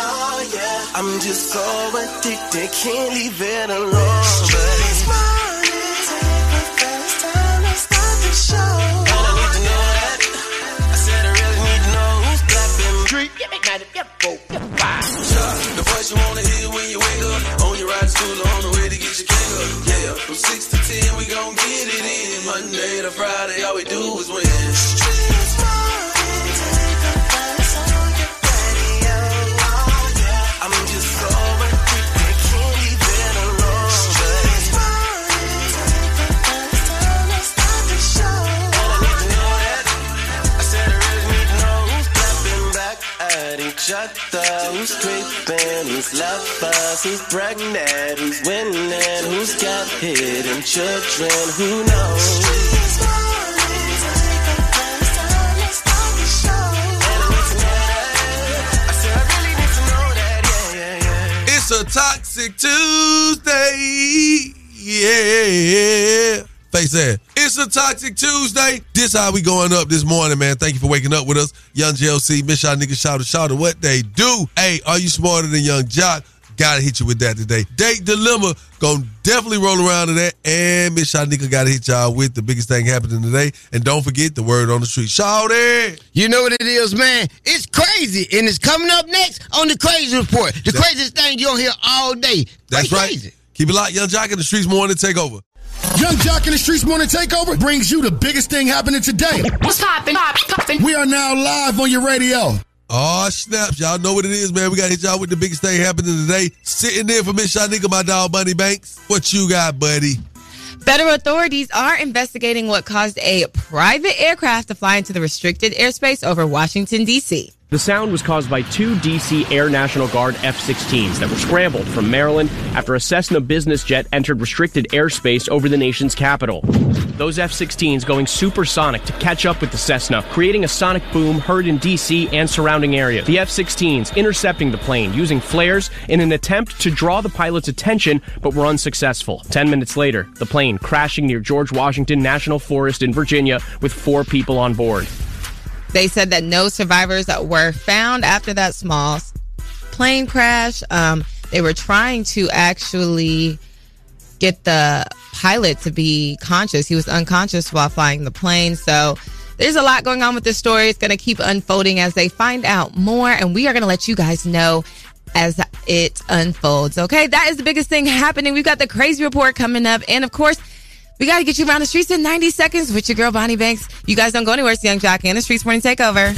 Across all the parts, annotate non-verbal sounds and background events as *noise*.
Oh, I'm just so addicted, can't leave it alone. Streets morning, take a verse, time to start the show. And I need to know that. I said I really need to know who's clapping. Street, yeah, make that, yeah, go, yeah, bye. The voice you wanna hear when you wake up. On your ride to school on the way to get your cake up. Yeah, from six to ten we gon' get it in. Monday to Friday, all we do is win. Who's creeping, who's lovers, who's pregnant, who's winning, who's got hidden children, who knows? It's a toxic Tuesday. Yeah. Face that. It's a toxic Tuesday. This how we going up this morning, man. Thank you for waking up with us. Yung Joc, Miss Y'all niggas shout out, shout what they do. Hey, are you smarter than Yung Joc? Gotta hit you with that today. Date dilemma, gonna definitely roll around to that. And Miss Y'all nigga gotta hit y'all with the biggest thing happening today. And don't forget the word on the street. Shout it! You know what it is, man? It's crazy, and it's coming up next on the Crazy Report. The craziest thing you'll hear all day. That's right. Keep it locked, Yung Joc in the streets morning takeover. Yung Joc in the Streetz Morning Takeover brings you the biggest thing happening today. What's poppin'? Poppin'. We are now live on your radio. Oh, snaps. Y'all know what it is, man. We got to hit y'all with the biggest thing happening today. Sitting there for Miss Y'all nigga, my dog, Bunny Banks. What you got, buddy? Federal authorities are investigating what caused a private aircraft to fly into the restricted airspace over Washington, D.C. The sound was caused by two DC Air National Guard F 16s that were scrambled from Maryland after a Cessna business jet entered restricted airspace over the nation's capital. Those F 16s going supersonic to catch up with the Cessna, creating a sonic boom heard in DC and surrounding areas. The F 16s intercepting the plane using flares in an attempt to draw the pilot's attention, but were unsuccessful. Ten minutes later, the plane crashing near George Washington National Forest in Virginia with four people on board. They said that no survivors were found after that small plane crash. Um, they were trying to actually get the pilot to be conscious. He was unconscious while flying the plane. So there's a lot going on with this story. It's going to keep unfolding as they find out more, and we are going to let you guys know as it unfolds. Okay, that is the biggest thing happening. We've got the crazy report coming up, and of course. We got to get you around the streets in 90 seconds with your girl Bonnie Banks. You guys don't go anywhere. It's Yung Joc and the Streetz Morning Takeover.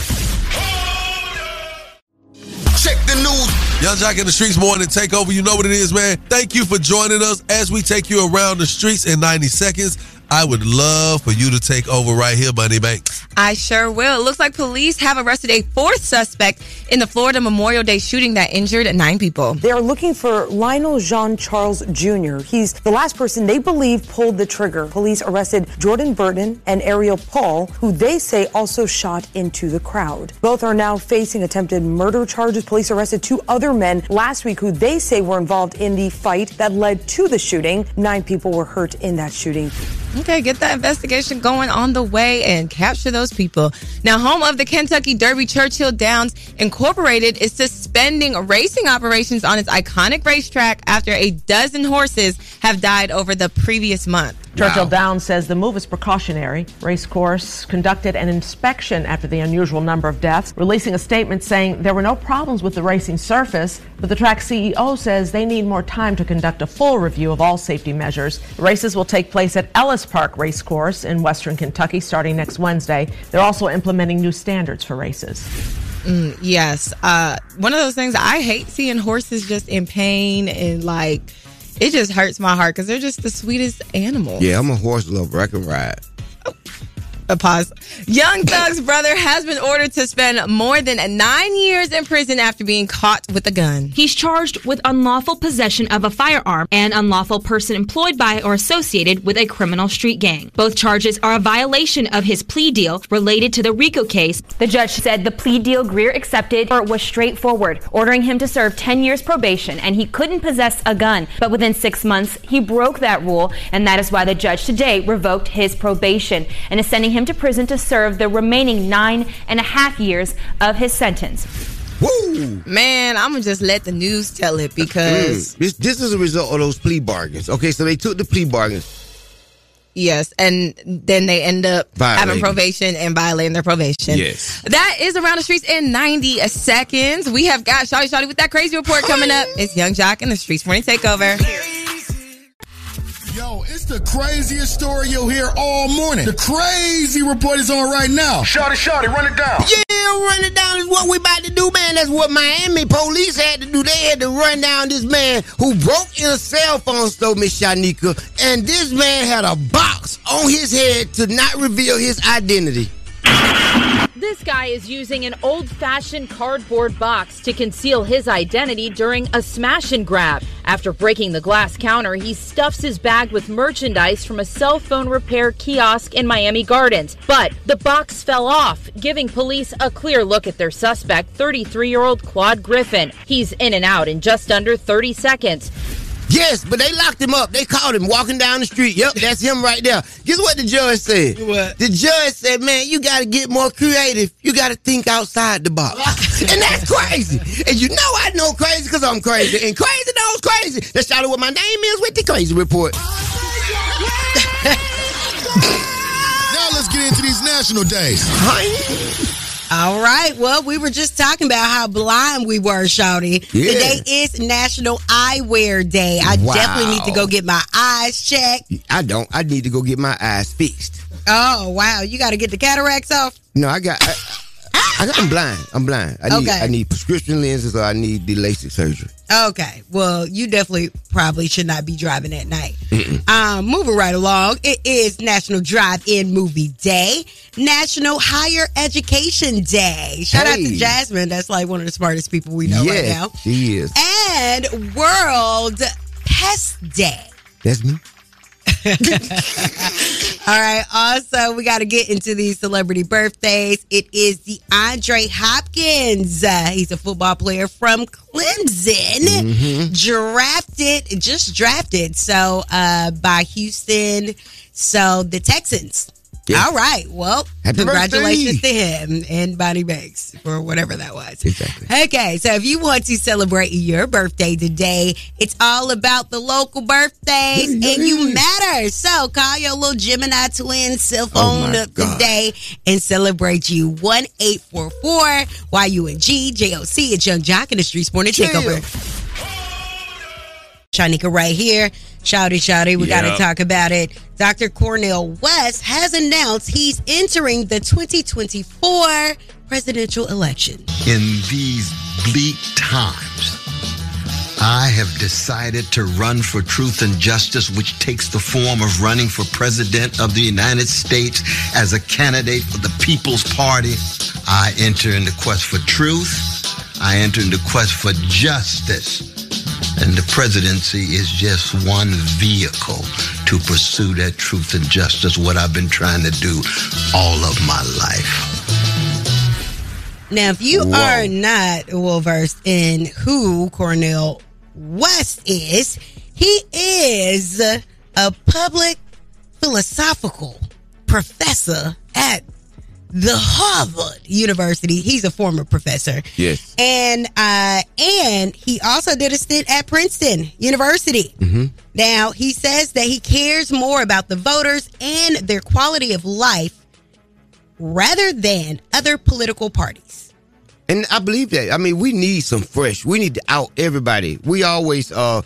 Check the news. Yung Joc in the streets morning takeover. You know what it is, man. Thank you for joining us as we take you around the streets in 90 seconds. I would love for you to take over right here, Bunny Banks. I sure will. It looks like police have arrested a fourth suspect in the Florida Memorial Day shooting that injured nine people. They are looking for Lionel Jean Charles Jr. He's the last person they believe pulled the trigger. Police arrested Jordan Burton and Ariel Paul, who they say also shot into the crowd. Both are now facing attempted murder charges. Police arrested two other men last week who they say were involved in the fight that led to the shooting. Nine people were hurt in that shooting. Okay, get that investigation going on the way and capture those people. Now, home of the Kentucky Derby, Churchill Downs Incorporated is suspending racing operations on its iconic racetrack after a dozen horses have died over the previous month. Churchill Downs says the move is precautionary. Race course conducted an inspection after the unusual number of deaths, releasing a statement saying there were no problems with the racing surface, but the track CEO says they need more time to conduct a full review of all safety measures. The races will take place at Ellis Park Race Course in western Kentucky starting next Wednesday. They're also implementing new standards for races. Mm, yes. Uh, one of those things I hate seeing horses just in pain and like it just hurts my heart because they're just the sweetest animals. Yeah, I'm a horse lover. I can ride. A pause. Young Thug's brother has been ordered to spend more than nine years in prison after being caught with a gun. He's charged with unlawful possession of a firearm and unlawful person employed by or associated with a criminal street gang. Both charges are a violation of his plea deal related to the RICO case. The judge said the plea deal Grier accepted was straightforward, ordering him to serve 10 years probation and he couldn't possess a gun. But within six months, he broke that rule, and that is why the judge today revoked his probation and is sending him to prison to serve the remaining nine and a half years of his sentence. Woo! Man, I'm gonna just let the news tell it because Mm. This this is a result of those plea bargains. Okay, so they took the plea bargains. yes, and then they end up Violating. having probation and violating their probation. Yes. That is around the streets in 90 seconds. We have got Shawty Shawty with that crazy report coming up. It's Yung Joc and the Streetz Morning Takeover. Yo, it's the craziest story you'll hear all morning. The crazy report is on right now. Shorty, shorty, run it down. Yeah, run it down is what we about to do, man. That's what Miami police had to do. They had to run down this man who broke in a cell phone store, Miss Shanika, and this man had a box on his head to not reveal his identity. This guy is using an old fashioned cardboard box to conceal his identity during a smash and grab. After breaking the glass counter, he stuffs his bag with merchandise from a cell phone repair kiosk in Miami Gardens. But the box fell off, giving police a clear look at their suspect, 33 year old Claude Griffin. He's in and out in just under 30 seconds. Yes, but they locked him up. They caught him walking down the street. Yep, that's him right there. Guess what the judge said? What? The judge said, man, you got to get more creative. You got to think outside the box. *laughs* and that's crazy. And you know I know crazy because I'm crazy. And crazy knows crazy. That's shout out what my name is with the Crazy Report. *laughs* Now let's get into these national days. All right. Well, we were just talking about how blind we were, Shawty. Yeah. Today is National Eyewear Day. I Wow. definitely need to go get my eyes checked. I don't. I need to go get my eyes fixed. Oh, wow. You got to get the cataracts off? No, I got. I, I, I'm blind. I'm blind. I need. Okay. I need prescription lenses or I need the LASIK surgery. Okay. Well, you definitely probably should not be driving at night. Um, moving right along, it is National Drive-In Movie Day, National Higher Education Day. Shout out to Jasmine. That's like one of the smartest people we know right yes, now. she is. And World Pest Day. That's me. *laughs* All right. Also, we got to get into these celebrity birthdays. It is the Andre Hopkins. Uh, he's a football player from Clemson, Mm-hmm. drafted, just drafted. So, uh, by Houston. So the Texans. Yes. All right. Well, Happy congratulations birthday. to him and Bonnie Banks for whatever that was. Exactly. Okay, so if you want to celebrate your birthday today, it's all about the local birthdays and you matter. So call your little Gemini twin cell Oh phone up today and celebrate you. 1 844 YUNG JOC. It's Yung Joc in the Streetz Morning Takeover. Shanika right here. Shouty, shouty. We got to talk about it. Dr. Cornel West has announced he's entering the 2024 presidential election. In these bleak times, I have decided to run for truth and justice, which takes the form of running for president of the United States as a candidate for the People's Party. I enter in the quest for truth. I enter in the quest for justice. And the presidency is just one vehicle to pursue that truth and justice, what I've been trying to do all of my life. Now, if you Whoa. are not well versed in who Cornel West is, he is a public philosophical professor at the Harvard University. He's a former professor. Yes. And uh and he also did a stint at Princeton University. Mm-hmm. Now, he says that he cares more about the voters and their quality of life rather than other political parties. And I believe that. I mean, we need some fresh. We need to out everybody. We always uh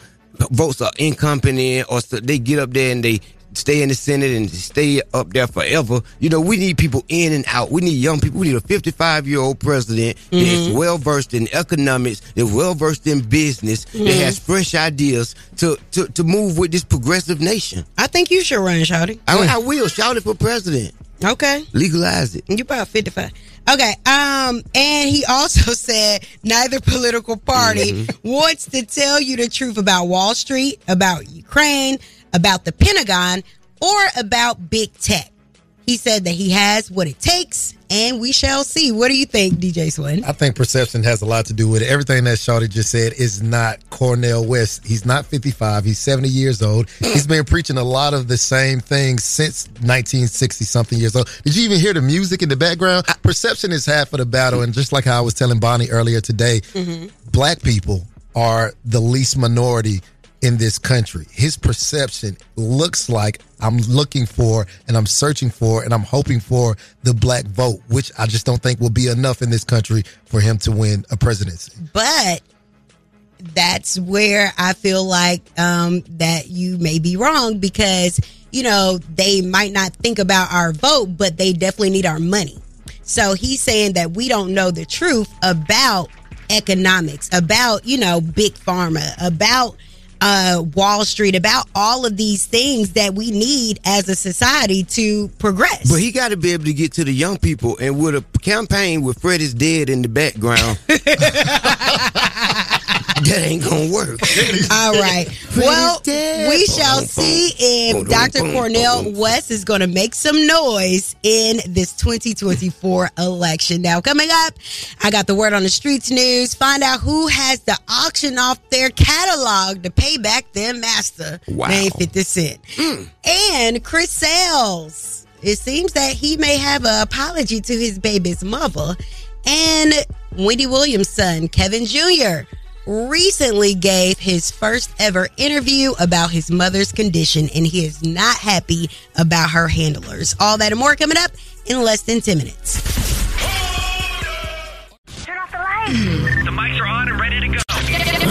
votes are incompetent or so they get up there and they stay in the Senate and stay up there forever. You know, we need people in and out. We need young people. We need a 55 year old president that's Mhm. well versed in economics, that's well versed in business, that Mhm. has fresh ideas to, to, to move with this progressive nation. I think you should run, Shouty. I, I will shout it for president. Okay. Legalize it. You're about 55. Okay. Um, and he also *laughs* said neither political party Mm-hmm. wants to tell you the truth about Wall Street, about Ukraine, about the Pentagon, or about big tech. He said that he has what it takes, and we shall see. What do you think, DJ Swin? I think perception has a lot to do with it. Everything that Shawty just said is not Cornel West. He's not 55. He's 70 years old. He's been preaching a lot of the same things since 1960 something years old. Did you even hear the music in the background? Perception is half of the battle. And just like how I was telling Bonnie earlier today, mm-hmm. black people are the least minority in this country. His perception looks like I'm looking for and I'm searching for and I'm hoping for the black vote, which I just don't think will be enough in this country for him to win a presidency. But that's where I feel like um, that you may be wrong because you know they might not think about our vote, but they definitely need our money. So he's saying that we don't know the truth about economics, about you know big pharma, about uh, Wall Street, about all of these things that we need as a society to progress. But he got to be able to get to the young people, and with a campaign with Fred is dead in the background, *laughs* that ain't gonna work. *laughs* All right. Well, we shall see if Dr. Cornel West is to make some noise in this 2024 election. Now, coming up, I got the word on the streets news. Find out who has to auction off their catalog to pay back their master, Wow. named 50 Cent. And Chris Sails. It seems that he may have an apology to his baby's mother. And Wendy Williams' son, Kevin Jr., recently gave his first ever interview about his mother's condition, and he is not happy about her handlers. All that and more coming up in less than 10 minutes. Turn off the lights. the mics are on and ready to go.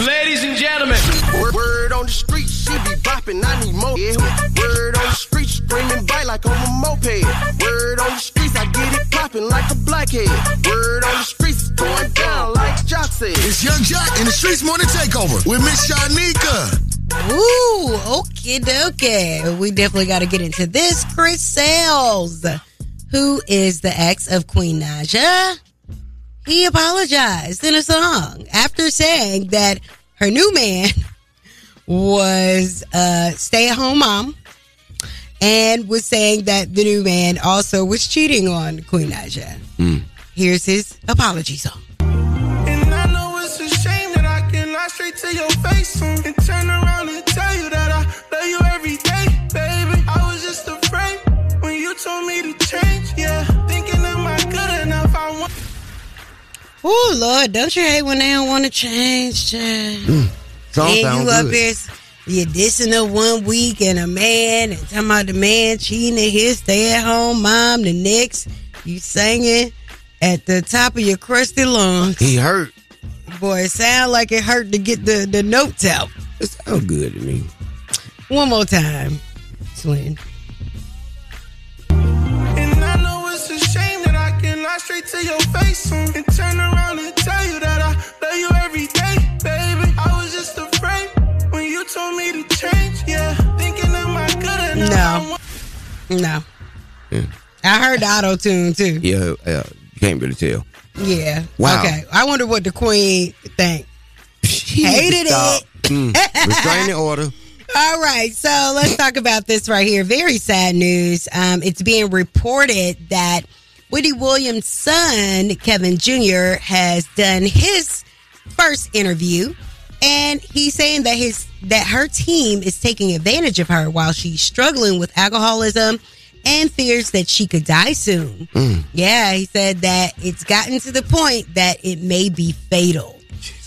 Ladies and gentlemen. Word, word on the street, she be bopping, I need more. Yeah. Word on the street, screaming bite like on a moped. Word on the streets, I get it popping like a blackhead. Word on the streets, going down like Jock. It's Yung Joc in the Streetz Morning Takeover with Miss Shanika. Ooh, okay, dokie. We definitely got to get into this. Chris Sails, who is the ex of Queen Naija, he apologized in a song after saying that her new man *laughs* was a stay at home mom and was saying that the new man also was cheating on Queen Naija. Hmm. Here's his apology song. And I know it's a shame that I can lie straight to your face soon and turn around and tell you that I love you every day, baby. I was just afraid when you told me to change, yeah. Thinking, am I good enough? I want. Oh Lord, don't you hate when they don't want to change? child? Mm, song and sound you up good. here, you're dissing a one week and a man, and talking about the man cheating at his stay at home mom. The next, you singing at the top of your crusty lungs. He hurt. Boy, it sound like it hurt to get the, the notes out. It sound good to me. One more time, Swin. And I know it's a shame that I can lie straight to your face soon and turn around and tell you that I love you every day, baby. I was just afraid when you told me to change, yeah. Thinking, am I good enough? No, no. Yeah. I heard the auto tune too. Yeah, yeah. Can't really tell. Yeah. Wow. Okay. I wonder what the queen think. *laughs* She Hated it. Mm. Restraining *laughs* order. All right, so let's talk about this right here. Very sad news. Um, it's being reported that Wendy Williams' son, Kevin Jr., has done his first interview, and he's saying that his that her team is taking advantage of her while she's struggling with alcoholism and fears that she could die soon. Yeah, he said that it's gotten to the point that it may be fatal.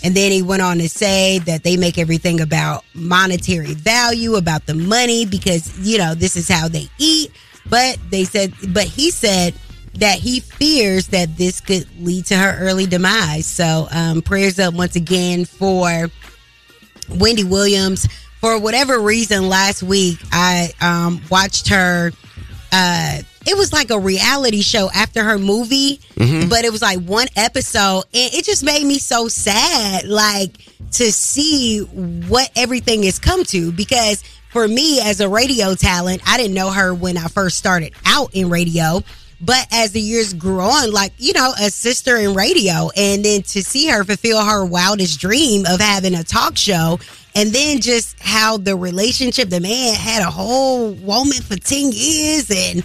And then he went on to say that they make everything about monetary value, about the money, because, you know, this is how they eat. But they said, but he said that he fears that this could lead to her early demise. So, um, prayers up once again for Wendy Williams. For whatever reason, last week I um, watched her. Uh, it was like a reality show after her movie, Mhm. but it was like one episode, and it just made me so sad, like to see what everything has come to. Because for me as a radio talent, I didn't know her when I first started out in radio. But as the years grew on, like, you know, a sister in radio, and then to see her fulfill her wildest dream of having a talk show, and then just how the relationship, the man had a whole woman for 10 years and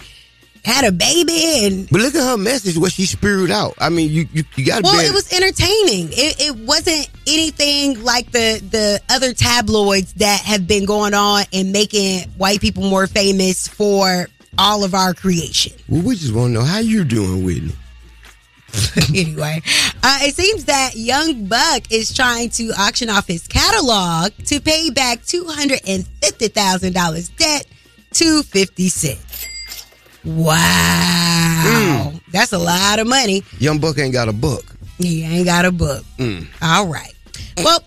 had a baby and But look at her message, what she spewed out. I mean, you you, you got to well, it was entertaining. It, it wasn't anything like the the other tabloids that have been going on and making white people more famous for all of our creation. Well, we just want to know how you doing, Whitney. *laughs* anyway, uh, it seems that Young Buck is trying to auction off his catalog to pay back two hundred and fifty thousand dollars debt to Fifty Cent. Wow, that's a lot of money. Young Buck ain't got a book. He ain't got a book. Mm. All right. Well,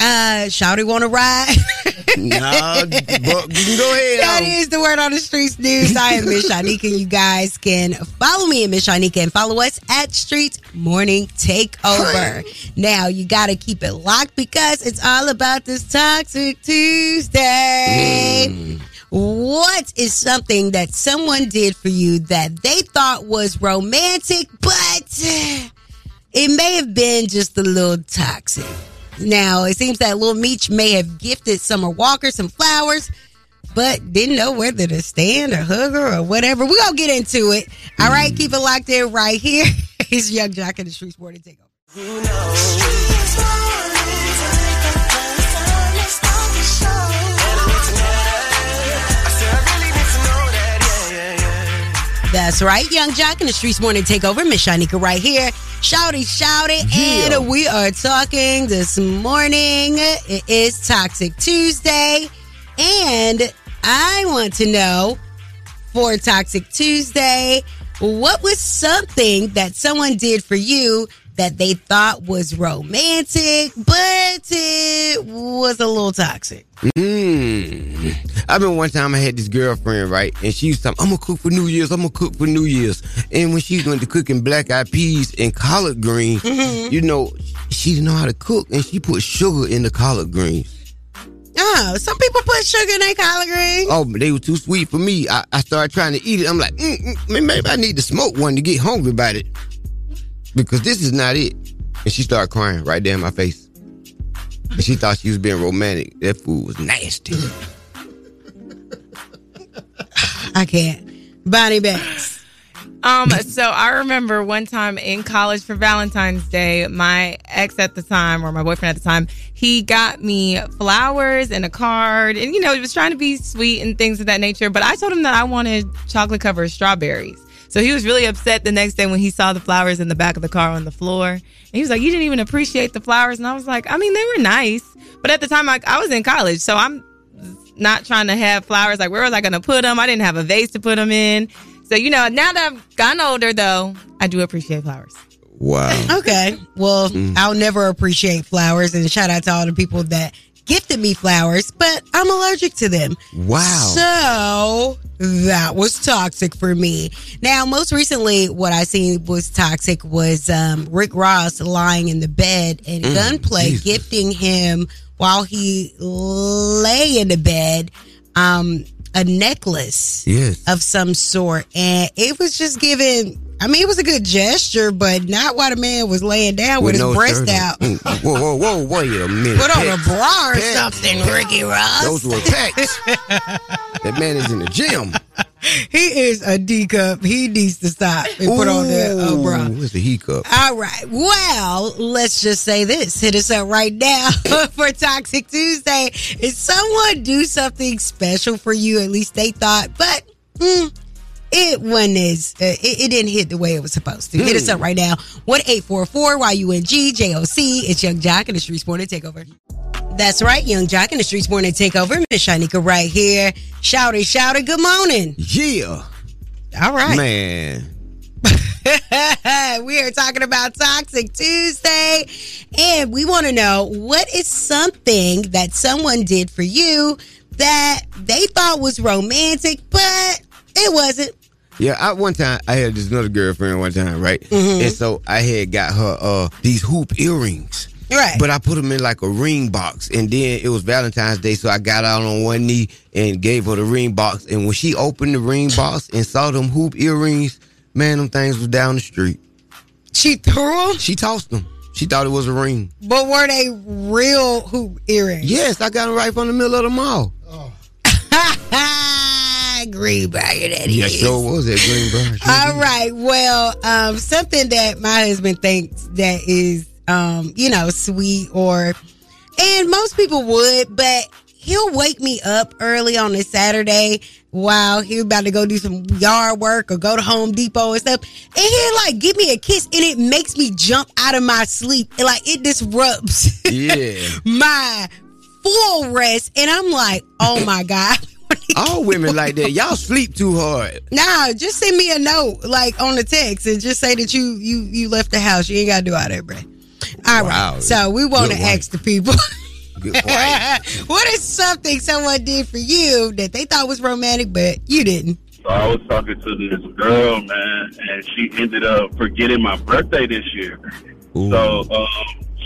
uh, Shouty want to ride? *laughs* you can go ahead. That on. is the word on the streets news. I am Miss Shanika. You guys can follow me at Miss Shanika and follow us at Street Morning Takeover. Now you got to keep it locked because it's all about this Toxic Tuesday. What is something that someone did for you that they thought was romantic, but it may have been just a little toxic? Now, it seems that Lil Meech may have gifted Summer Walker some flowers, but didn't know whether to stand or hug her or whatever. We're going to get into it. All right, keep it locked in right here. *laughs* It's Yung Joc in the Streetz Morning Takeover. That's right, Yung Joc in the Streetz Morning Takeover. Miss Shanika right here. Shouty, shouty. Yeah. And we are talking this morning. It is Toxic Tuesday. And I want to know for Toxic Tuesday, what was something that someone did for you that they thought was romantic, but it was a little toxic? Mm. I remember one time I had this girlfriend, right? And she was talking, I'm gonna cook for New Year's, I'm gonna cook for New Year's. And when she went to cooking black eyed peas and collard greens, Mhm. you know, she didn't know how to cook and she put sugar in the collard greens. Oh, some people put sugar in their collard greens. Oh, but they were too sweet for me. I, I started trying to eat it. I'm like, mm, mm, maybe I need to smoke one to get hungry about it. Because this is not it. And she started crying right there in my face. And she thought she was being romantic. That food was nasty. I can't. Bonnie Banks. Um, so I remember one time in college for Valentine's Day, my ex at the time, or my boyfriend at the time, he got me flowers and a card, and you know, he was trying to be sweet and things of that nature. But I told him that I wanted chocolate covered strawberries. So he was really upset the next day when he saw the flowers in the back of the car on the floor. And he was like, You didn't even appreciate the flowers. And I was like, I mean, they were nice. But at the time, like, I was in college. So I'm not trying to have flowers. Like, where was I going to put them? I didn't have a vase to put them in. So, you know, now that I've gotten older, though, I do appreciate flowers. Wow. *laughs* Okay. Well, mm. I'll never appreciate flowers, and shout out to all the people that gifted me flowers, but I'm allergic to them. Wow. So that was toxic for me. Now, most recently, what I seen was toxic was um, Rick Ross lying in the bed and Mm, gunplay Jesus. gifting him while he lay in the bed um, a necklace Yes. of some sort, and it was just given. I mean, it was a good gesture, but not while the man was laying down with, his no breast shirt out. Mm, Whoa, whoa, whoa, wait a minute. Put on a bra or Pecs. something, Ricky Ross. Those were pecs. *laughs* that man is in the gym. He is a D cup. He needs to stop and put on that uh, bra. Ooh, Where's the he cup? All right. Well, let's just say this. Hit us up right now *laughs* for Toxic Tuesday. If someone do something special for you, at least they thought, but mm, it wasn't as, uh, it, it didn't hit the way it was supposed to. Hit us up right now. 1 844 YUNG JOC. It's Yung Joc in the Streetz Morning Takeover. That's right, Yung Joc in the Streetz Morning Takeover. Miss Shanika right here. Shouty, shouty, good morning. Yeah. All right. Man. *laughs* we are talking about Toxic Tuesday, and we want to know what is something that someone did for you that they thought was romantic, but it wasn't. Yeah, I one time I had this another girlfriend one time, right? Mhm. And so I had got her uh these hoop earrings. Right. But I put them in like a ring box, and then it was Valentine's Day, so I got out on one knee and gave her the ring box. And when she opened the ring box and saw them hoop earrings, man, them things was down the street. She threw them. She tossed them. She thought it was a ring. But were they real hoop earrings? Yes, I got them right from the middle of the mall. *laughs* Greenbriar, that Yeah, is. sure was that Greenbriar. *laughs* All right. Well, um, something that my husband thinks that is, um, you know, sweet or, and most people would, but he'll wake me up early on a Saturday while he's about to go do some yard work or go to Home Depot and stuff. And he'll like give me a kiss and it makes me jump out of my sleep. And, like it disrupts *laughs* Yeah. my full rest. And I'm like, oh my God. All women like that. Y'all sleep too hard. Nah, just send me a note, like on the text, and just say that you you you left the house. You ain't gotta do all that, bro. All right. Wow. So we want to Good wife. ask the people. *laughs* *laughs* What is something someone did for you that they thought was romantic, but you didn't? So I was talking to this girl, man, and she ended up forgetting my birthday this year. So um,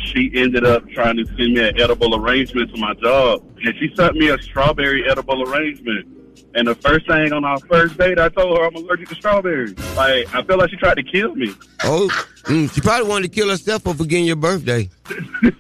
she ended up trying to send me an edible arrangement to my job, and she sent me a strawberry edible arrangement. And the first thing on our first date, I told her I'm allergic to strawberries. Like I feel like she tried to kill me. Oh, mm, she probably wanted to kill herself for forgetting your birthday. *laughs*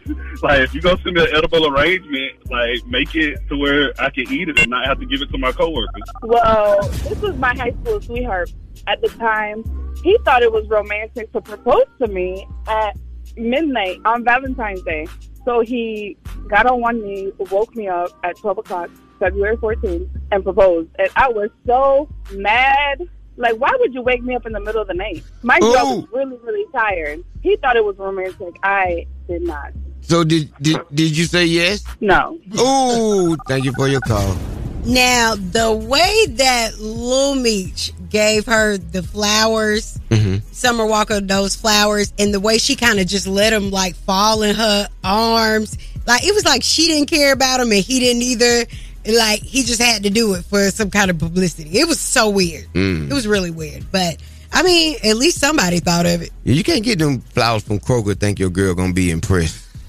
Like if you go send me an edible arrangement, like make it to where I can eat it and not have to give it to my coworkers. Well, this was my high school sweetheart at the time. He thought it was romantic to propose to me at midnight on Valentine's Day. So he got on one knee, woke me up at 12 o'clock, February 14th, and proposed. And I was so mad. Like, why would you wake me up in the middle of the night? My job was really, really tired. He thought it was romantic. I did not. So did did did you say yes? No. Oh, thank you for your call. Now, the way that Lil Meech gave her the flowers, Mm-hmm. Summer Walker those flowers, and the way she kind of just let them like fall in her arms, like it was like she didn't care about him and he didn't either. Like he just had to do it for some kind of publicity. It was so weird. Mm. It was really weird, but I mean, at least somebody thought of it. You can't get them flowers from Kroger. Think your girl gonna be impressed. *laughs*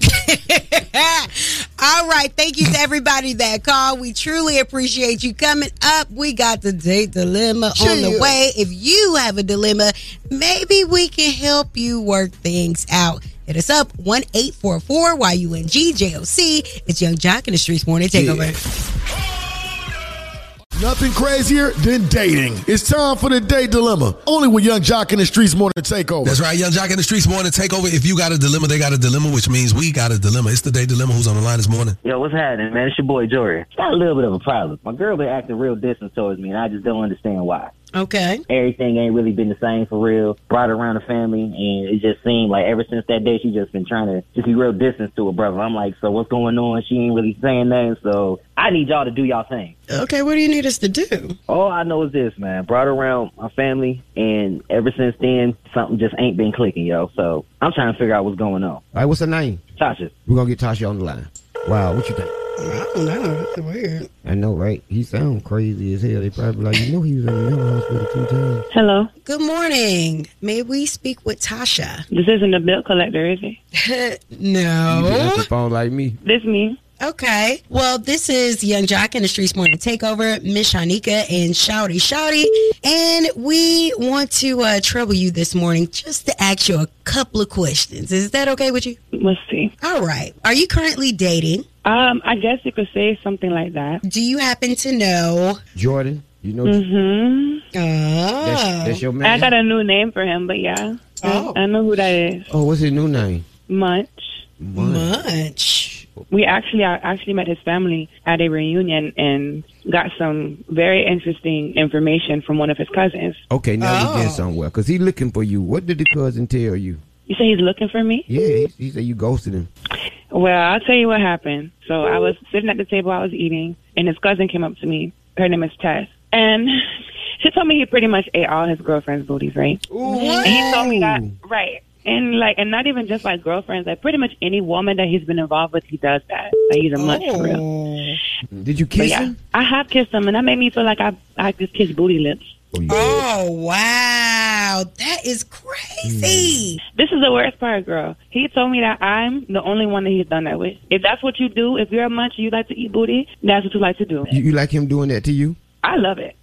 All right. Thank you to everybody that called. We truly appreciate you coming up. We got the date dilemma on the way. If you have a dilemma, maybe we can help you work things out. Hit us up 1 844 YUNG It's Yung Joc in the Streetz Morning Takeover. Nothing crazier than dating. It's time for the date dilemma. Only with Yung Joc in the Streetz Morning Takeover. That's right, Yung Joc in the Streets morning takeover. If you got a dilemma, they got a dilemma, which means we got a dilemma. It's the day dilemma. Who's on the line this morning? Yo, what's happening, man? It's your boy Jory. Got a little bit of a problem. My girl been acting real distant towards me, and I just don't understand why. Okay. Everything ain't really been the same for real. Brought around the family, and it just seemed like ever since that day, she just been trying to just be real distant to her brother. I'm like, so what's going on? She ain't really saying nothing, so I need y'all to do y'all thing. Okay, what do you need us to do? All I know is this, man. Brought around my family, and ever since then, something just ain't been clicking, yo. So I'm trying to figure out what's going on. All right, what's her name? Tasha. We're gonna get Tasha on the line. Wow, what you think? I don't know. It's weird. I know, right? He sounds crazy as hell. They probably like, you know, he was in the mental hospital two times. Hello. Good morning. May we speak with Tasha? This isn't a bill collector, is it? *laughs* no. You been off the phone like me. This me. Okay. Well, this is Yung Joc in the Streetz Morning Takeover, Miss Shanika and Shouty Shouty. And we want to uh, trouble you this morning just to ask you a couple of questions. Is that okay with you? Let's see. All right. Are you currently dating? Um, I guess you could say something like that. Do you happen to know? Jordan, you know, Mm-hmm. Oh. that's, that's your man. I got a new name for him, but yeah. Oh. I know who that is. oh, what's his new name? Munch. Munch. We actually I actually met his family at a reunion and got some very interesting information from one of his cousins. Okay, now we Oh. get somewhere because he's looking for you. What did the cousin tell you? You say he's looking for me? Yeah, he, he said you ghosted him. Well, I'll tell you what happened. So I was sitting at the table, I was eating, and his cousin came up to me. Her name is Tess. And *laughs* she told me he pretty much ate all his girlfriend's booties, right? And he told me that, right. And like, and not even just like girlfriends, like pretty much any woman that he's been involved with, he does that. Like he's a munch for real. Did you kiss yeah, him? I have kissed him, and that made me feel like I I just kissed booty lips. Oh, wow. Wow, that is crazy. This is the worst part, girl. He told me that I'm the only one that he's done that with. If that's what you do, if you're a munch, you like to eat booty, that's what you like to do. You, you like him doing that to you? I love it.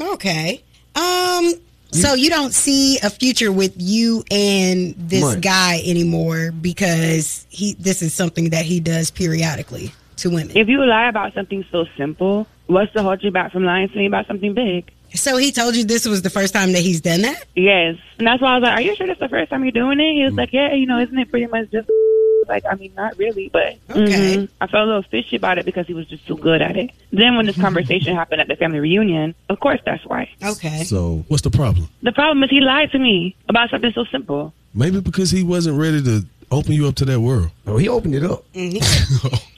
Okay. Um. So you don't see a future with you and this Munch. guy anymore because he this is something that he does periodically to women. If you lie about something so simple, what's to hold you back from lying to me about something big? So he told you this was the first time that he's done that? Yes. And that's why I was like, Are you sure this is the first time you're doing it? He was mm. like, Yeah, you know, isn't it pretty much just like I mean, not really, but Okay. mhm. I felt a little fishy about it because he was just too good at it. Then when this conversation happened at the family reunion, of course that's why. Okay. So what's the problem? The problem is he lied to me about something so simple. Maybe because he wasn't ready to open you up to that world. Oh, he opened it up. *laughs*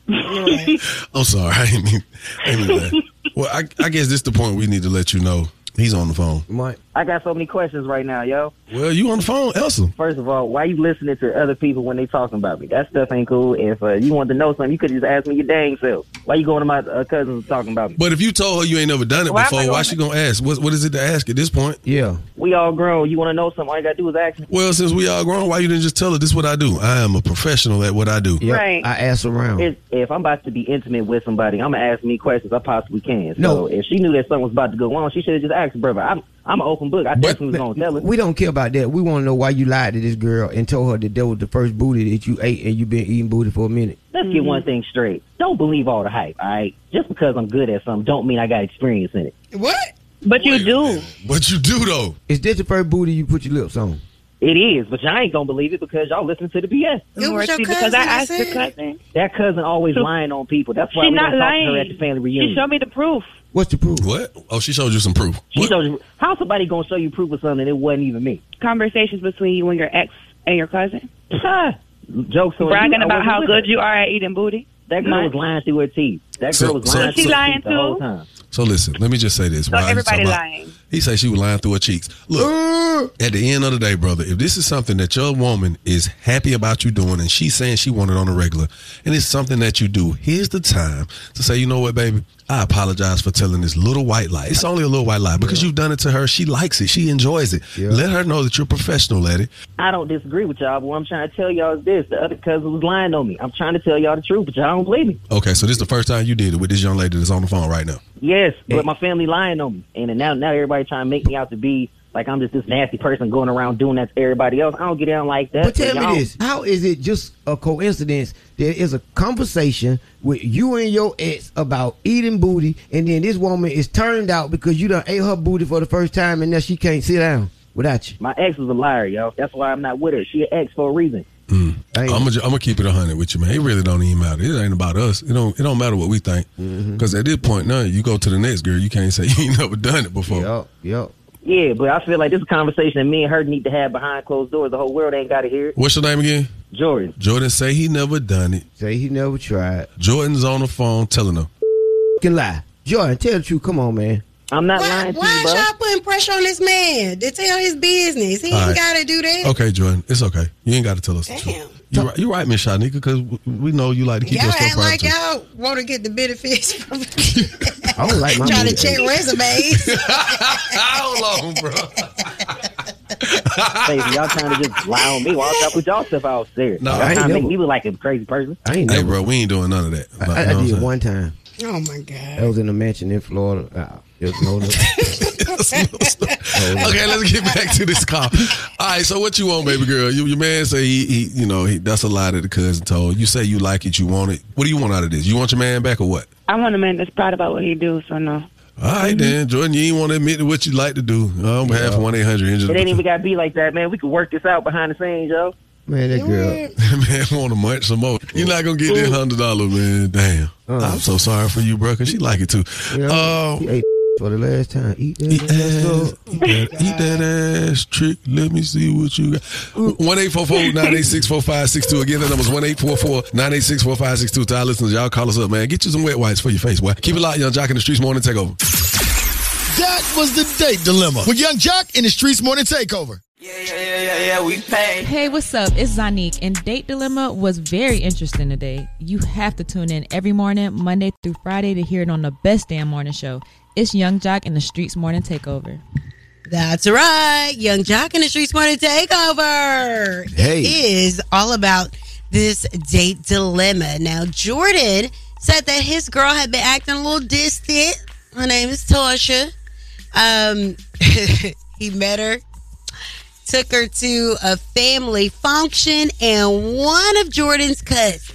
I'm sorry. I didn't mean, I didn't mean that. *laughs* Well, I, I guess this is the point we need to let you know. He's on the phone. Mike. I got so many questions right now, yo. Well, you on the phone, Elsa. First of all, why you listening to other people when they talking about me? That stuff ain't cool. If uh, you wanted to know something, you could just ask me your dang self. Why you going to my uh, cousins talking about me? But if you told her you ain't never done it Why am I before, why going she gonna ask? What, what is it to ask at this point? Yeah. We all grown. You want to know something? All you got to do is ask me. Well, since we all grown, why you didn't just tell her this is what I do? I am a professional at what I do. Yep, Right. I ask around. If, if I'm about to be intimate with somebody, I'm gonna ask me questions I possibly can. So No. if she knew that something was about to go on, she should have just asked, brother. I'm I'm an open book. I definitely was gonna tell her. We don't care about that. We want to know why you lied to this girl and told her that that was the first booty that you ate and you've been eating booty for a minute. Let's get one mm-hmm. thing straight. Don't believe all the hype. All right, just because I'm good at something, don't mean I got experience in it. What? But you do. But you do though. Is this the first booty you put your lips on? It is, but y'all ain't gonna believe it because y'all listen to the BS. It was your cousin, because I asked the cousin. That cousin always So- lying on people. That's why She we not don't talk to her lying. at the family reunion. She showed me the proof. What's the proof? What? Oh, she showed you some proof. She showed you. How somebody gonna show you proof of something? It wasn't even me. Conversations between you and your ex and your cousin. *laughs* Jokes on Bragging you. About how good her. you are at eating booty. That girl was lying through her teeth. That girl So- was so- She lying teeth the whole time. So listen, let me just say this. So while everybody talking about- lying. He said she was lying through her cheeks. Look, uh. at the end of the day, brother, if this is something that your woman is happy about you doing and she's saying she wanted on a regular, and it's something that you do, here's the time to say, you know what, baby, I apologize for telling this little white lie. It's only a little white lie because you've done it to her. She likes it. She enjoys it. Let her know that you're professional at it. I don't disagree with y'all, but what I'm trying to tell y'all is this: the other cousin was lying on me. I'm trying to tell y'all the truth, but y'all don't believe me. Okay, so this is the first time you did it with this young lady that's on the phone right now. Yes, but my family lying on me, and now now everybody trying to make me out to be like I'm just this nasty person going around doing that to everybody else. I don't get down like that. But tell me this: How is it just a coincidence? There is a conversation with you and your ex about eating booty, and then this woman is turned out because you done ate her booty for the first time, and now she can't sit down without you. My ex was a liar, yo. That's why I'm not with her. She an ex for a reason. I'm gonna I'm gonna keep it hundred with you, man. It really don't even matter. It ain't about us. It don't it don't matter what we think. Mm-hmm. Because at this point now, you go to the next girl, you can't say *laughs* you ain't never done it before. Yep, yep. Yeah, but I feel like this is a conversation that me and her need to have behind closed doors. The whole world ain't got to hear it. What's your name again? Jordan. Jordan say he never done it. Say he never tried. Jordan's on the phone telling her. Can lie. Jordan, tell the truth. Come on, man. I'm not Why, lying to you. why y'all putting pressure on this man to tell his business? He All ain't right. got to do that. Okay, Jordan, it's okay. You ain't got to tell us the truth. You right, you right, Miss Shanika, because we know you like to keep Y'all your stuff act private. like too. y'all want to get the benefits from *laughs* *laughs* I don't like my trying to check resumes. *laughs* Hold on, bro. Stacey, y'all trying to just lie on me. Why don't y'all put y'all stuff out there? No, y'all I ain't trying to make me look like a crazy person. I ain't Hey, never. bro, we ain't doing none of that. I, You know I, I'm did saying? one time. oh my god. I was in a mansion in Florida. Uh, no. *laughs* okay, let's get back to this call. All right, so what you want, baby girl? You, your man say he, he you know, he, that's a lie that the cousin told. You say you like it, you want it. What do you want out of this? You want your man back or what? I want a man that's proud about what he do. So no. All right, then, Jordan, you ain't want to admit to what you like to do. Uh, on behalf of 1 800 It ain't even got to be like that, man. We can work this out behind the scenes, yo. Man, that girl. *laughs* man want to munch some more. You're not going to get that $100, man. Damn. I'm so sorry for you, bro, because she like it too. Yeah, Uh, he ate for the last time. Eat that. ass up. Eat that, eat that ass trick. Let me see what you got. One eight four four nine eight six four five six two. Again, that number's one eight four four nine eight six four five six two. To our listeners, y'all call us up, man. Get you some wet wipes for your face, boy. Keep it locked, young jock in the streets. Morning Takeover. That was the date dilemma with Yung Joc in the Streetz Morning Takeover. Yeah, yeah, yeah, yeah, we pay. Hey, what's up? It's Zanique, and Date Dilemma was very interesting today. You have to tune in every morning, Monday through Friday, to hear it on the best damn morning show. It's Yung Joc and the Streetz Morning Takeover. That's right. Yung Joc in the Streetz Morning Takeover. Hey. It is all about this date dilemma. Now, Jordan said that his girl had been acting a little distant. Her name is Tasha. Um, *laughs* he met her, took her to a family function, and one of Jordan's cousins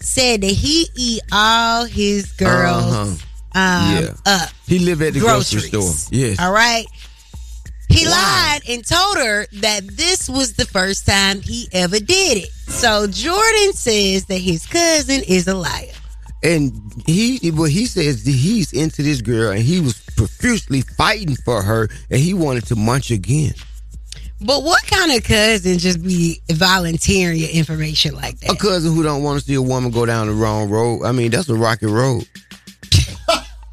said that he eat all his girls Uh-huh. Um, Yeah. up. He live at the Groceries. grocery store. Yes. All right. He lied and told her that this was the first time he ever did it. So Jordan says that his cousin is a liar. And he, well, he says that he's into this girl, and he was profusely fighting for her, and he wanted to munch again. But what kind of cousin just be volunteering your information like that? A cousin who don't want to see a woman go down the wrong road. I mean, that's a rocky road.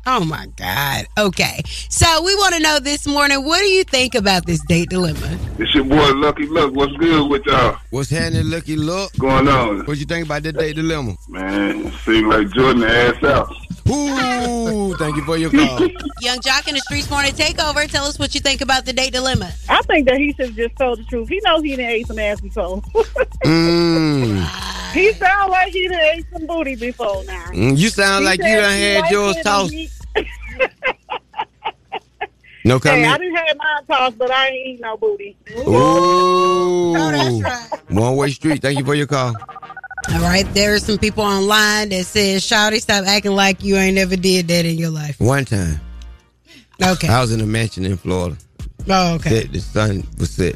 Oh my God. Okay. So we want to know this morning, what do you think about this date dilemma? It's your boy Lucky Luck. What's good with y'all? What's happening, Lucky Luck? Going on? What you think about that date dilemma? Man, it seems like Jordan ass out. Ooh, thank you for your call. *laughs* Yung Joc in the Streetz Morning Takeover. Tell us what you think about the date dilemma. I think that he should just tell the truth. He knows he didn't ate some ass *laughs* before. Mm. he sound like he done ate some booty before now. Mm, you sound He like you said done he had liked yours it and tossed. he- *laughs* No Hey, I didn't have mine tossed, but I ain't eat no booty. Ooh. that's right. One way street. Thank you for your call. All right. There are some people online that says, Shawty, stop acting like you ain't never did that in your life. One time. Okay. I was in a mansion in Florida. Oh, okay. That the sun was set.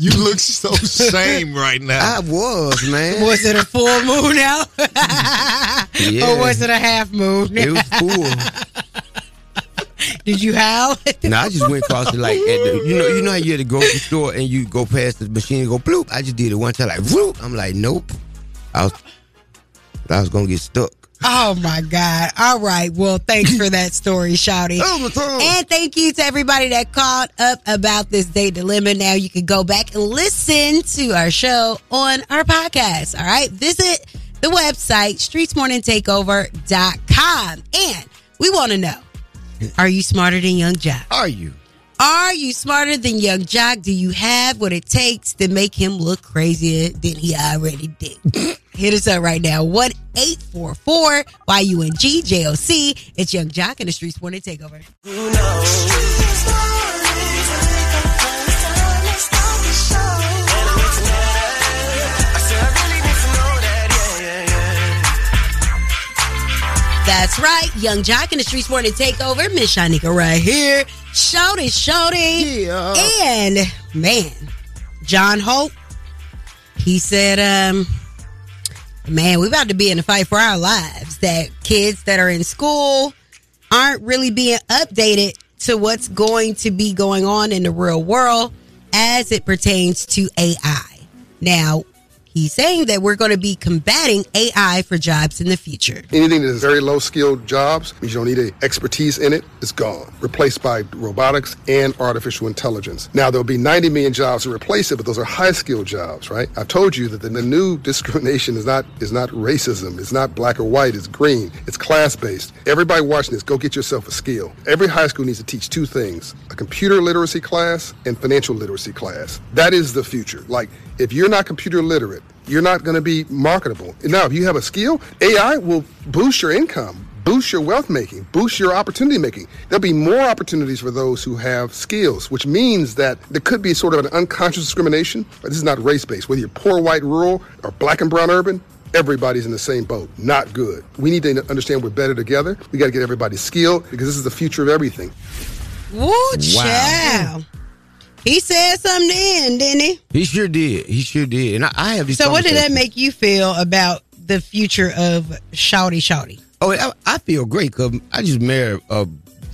You look so *laughs* shame right now. I was, man. Was it a full moon now? *laughs* Yeah. Or was it a half moon? It was full. Did you howl? *laughs* No, I just went across it like at the, you know you know how you had to go to the store and you go past the machine and go bloop. I just did it one time like whoop. I'm like nope. I was I was gonna get stuck. Oh my God. All right. Well, thanks for that story, Shouty. *laughs* and thank you to everybody that called up about this date dilemma. Now you can go back and listen to our show on our podcast. All right. Visit the website, streetzmorningtakeover.com. And we want to know *laughs* are you smarter than Yung Joc? Are you? Are you smarter than Yung Joc? Do you have what it takes to make him look crazier than he already did? *clears throat* Hit us up right now. 1 844 YUNG JOC. It's Yung Joc in the Streetz Morning Takeover. That's right. Yung Joc in the Streetz Morning Takeover. Miss Shanika right here. Shouty, shouty. And man, John Hope, he said, um, man, we about to be in a fight for our lives. That kids that are in school aren't really being updated to what's going to be going on in the real world as it pertains to AI. Now, he's saying that we're going to be combating AI for jobs in the future. Anything that is very low skilled jobs you don't need a expertise in it. It's gone, replaced by robotics and artificial intelligence. Now there'll be 90 million jobs to replace it, but those are high skilled jobs, right? I've told you that the, the new *laughs* discrimination is not is not racism. It's not black or white. It's green. It's class based. Everybody watching this, go get yourself a skill. Every high school needs to teach two things: a computer literacy class and financial literacy class. That is the future. Like if you're not computer literate, you're not going to be marketable. Now, if you have a skill, AI will boost your income, boost your wealth making, boost your opportunity making. There'll be more opportunities for those who have skills, which means that there could be sort of an unconscious discrimination. This is not race based. Whether you're poor, white, rural, or black and brown urban, everybody's in the same boat. Not good. We need to understand we're better together. We got to get everybody skilled because this is the future of everything. Woo, child. He said something then, didn't he? He sure did. He sure did. And I, I have these. So, what did that make you feel about the future of Shouty Shouty? Oh, I, I feel great because I just married a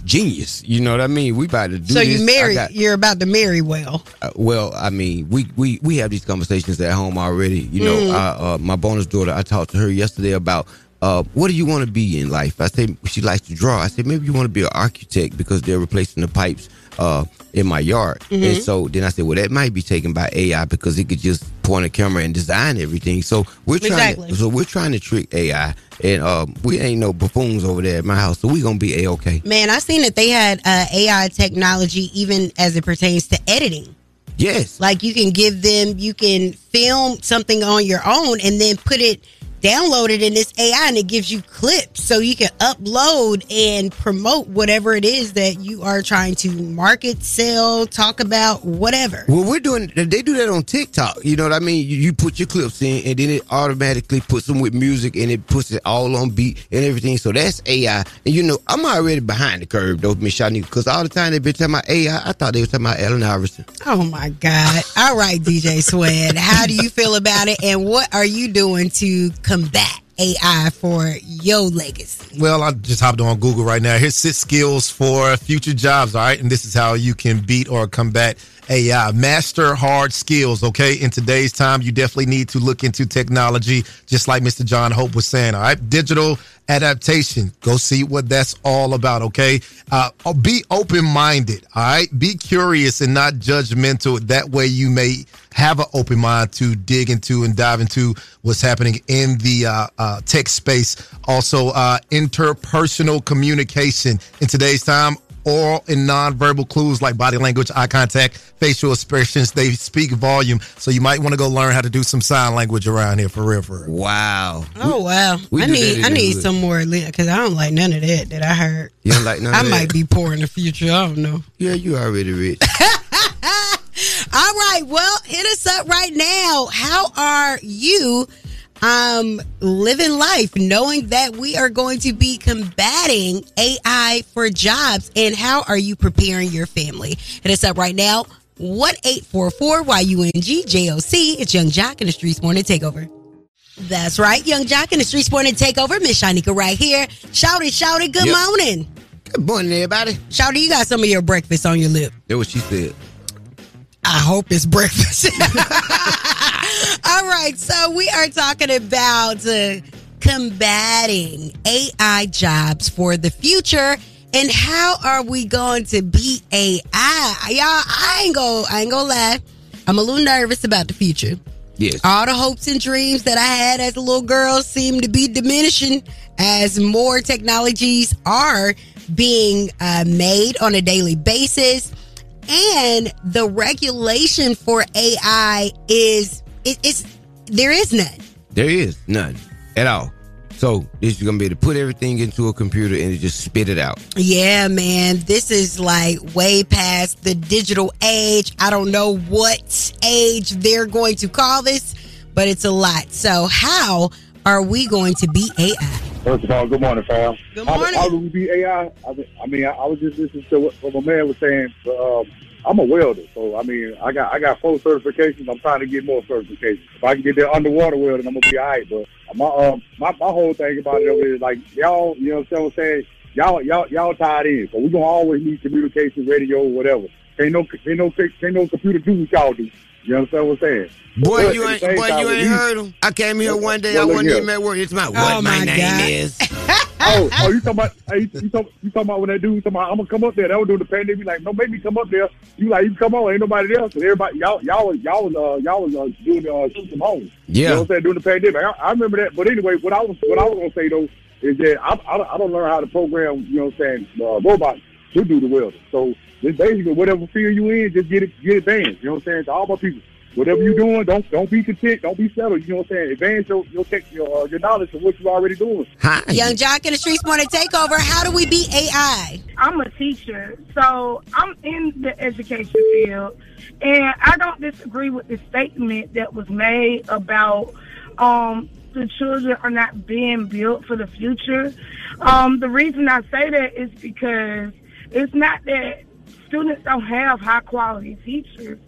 genius. You know what I mean? We about to do So this. you married? got- you're about to marry well. Uh, well, I mean, we, we we have these conversations at home already. You know, Mm. I, uh, my bonus daughter, I talked to her yesterday about uh, what do you want to be in life? I said, she likes to draw. I said, maybe you want to be an architect because they're replacing the pipes uh, in my yard. Mhm. And so then I said, well, that might be taken by AI because it could just point a camera and design everything. So we're trying Exactly. to, so we're trying to trick AI. And um, we ain't no buffoons over there at my house, so we gonna be a okay. Man, I seen that they had uh, AI technology even as it pertains to editing. Yes. Like you can give them, you can film something on your own and then put it, download it in this AI and it gives you clips so you can upload and promote whatever it is that you are trying to market, sell, talk about, whatever. Well, we're doing. They do that on TikTok. You know what I mean? You, you put your clips in, and then it automatically puts them with music, and it puts it all on beat and everything. So that's AI. And you know, I'm already behind the curve though, Miss Shani, because all the time they've been talking about AI. I thought they were talking about Allen Iverson. Oh my God. All right, DJ Swed. How do you feel about it? And what are you doing to combat AI for your legacy? Well, I just hopped on Google right now. Here's six skills for future jobs. All right. And this is how you can beat or combat AI. Master hard skills. Okay. In today's time, you definitely need to look into technology, just like Mr. John Hope was saying. All right. Digital adaptation. Go see what that's all about. Okay. Uh, be open minded. All right. Be curious and not judgmental. That way you may have an open mind to dig into and dive into what's happening in the uh, uh, tech space. Also, uh, interpersonal communication in today's time. Oral and nonverbal clues like body language, eye contact, facial expressions, they speak volume. So you might want to go learn how to do some sign language around here for real, for real. Wow. Oh wow! we I need I need some more because I don't like none of that that I heard. You don't like none *laughs* I of that? might be poor in the future. I don't know. Yeah, you already rich. *laughs* All right. Well, hit us up right now. How are you um living life knowing that we are going to be combating AI for jobs and how are you preparing your family? Hit us up right now. 1-844-YUNG-JOC. It's Yung Joc in the Streetz Morning Takeover. That's right. Yung Joc in the Streetz Morning Takeover. Miss Shanika right here. Shout it, shout it. Good Yep. morning. Good morning, everybody. Shouty, you got some of your breakfast on your lip. That's what she said. I hope it's breakfast. *laughs* All right, so we are talking about uh, combating AI jobs for the future and how are we going to beat AI? Y'all, I ain't go I ain't gonna lie. I'm a little nervous about the future. Yes. All the hopes and dreams that I had as a little girl seem to be diminishing as more technologies are being uh, made on a daily basis. And the regulation for AI is it, it's there is none. There is none at all. So this you're gonna be able to put everything into a computer and just spit it out. Yeah, man, this is like way past the digital age. I don't know what age they're going to call this, but it's a lot. So how are we going to beat AI? First of all, good morning, fam. Good morning. How, do we beat AI? I mean, I, I, was just listening to what, what my man was saying. Um, I'm a welder, so I mean, I got I got four certifications. I'm trying to get more certifications. If I can get that underwater welding, I'm gonna be all right. But my um my, my whole thing about it is like y'all, you know what I'm saying? Y'all y'all y'all tied in, so we gonna always need communication, radio, whatever. Can't no can't no can't no computer do what y'all do. You understand what I'm saying? Boy, But you ain't boy, time, you ain't least- heard him. I came here one day, I Well, look wasn't here. even at work. It's my Oh, what my, my name God. is. *laughs* oh, oh, you talking about? Hey, you, you, talk, you talking about when that dude talking about? I'm gonna come up there. That was during the pandemic. Like, no, make me come up there. You like, you come on. Ain't nobody there. So everybody, y'all, y'all was, y'all was, uh, y'all was uh, doing uh, shoot from home. You Yeah. know what I'm saying? During the pandemic, I, I remember that. But anyway, what I was, what I was gonna say though is that I, I, don't- I don't learn how to program. You know what I'm saying? Uh, robots to do the welding. So it's basically whatever field you in, just get it, get it advanced. You know what I'm saying? To all my people. Whatever you're doing, don't don't be content, don't be settled. You know what I'm saying? Advance your your tech, your, uh, your knowledge of what you're already doing. Hi. Yung Joc in the Streetz Morning Takeover. How do we beat AI? I'm a teacher, so I'm in the education field, and I don't disagree with the statement that was made about um, the children are not being built for the future. Um, the reason I say that is because it's not that students don't have high quality teachers.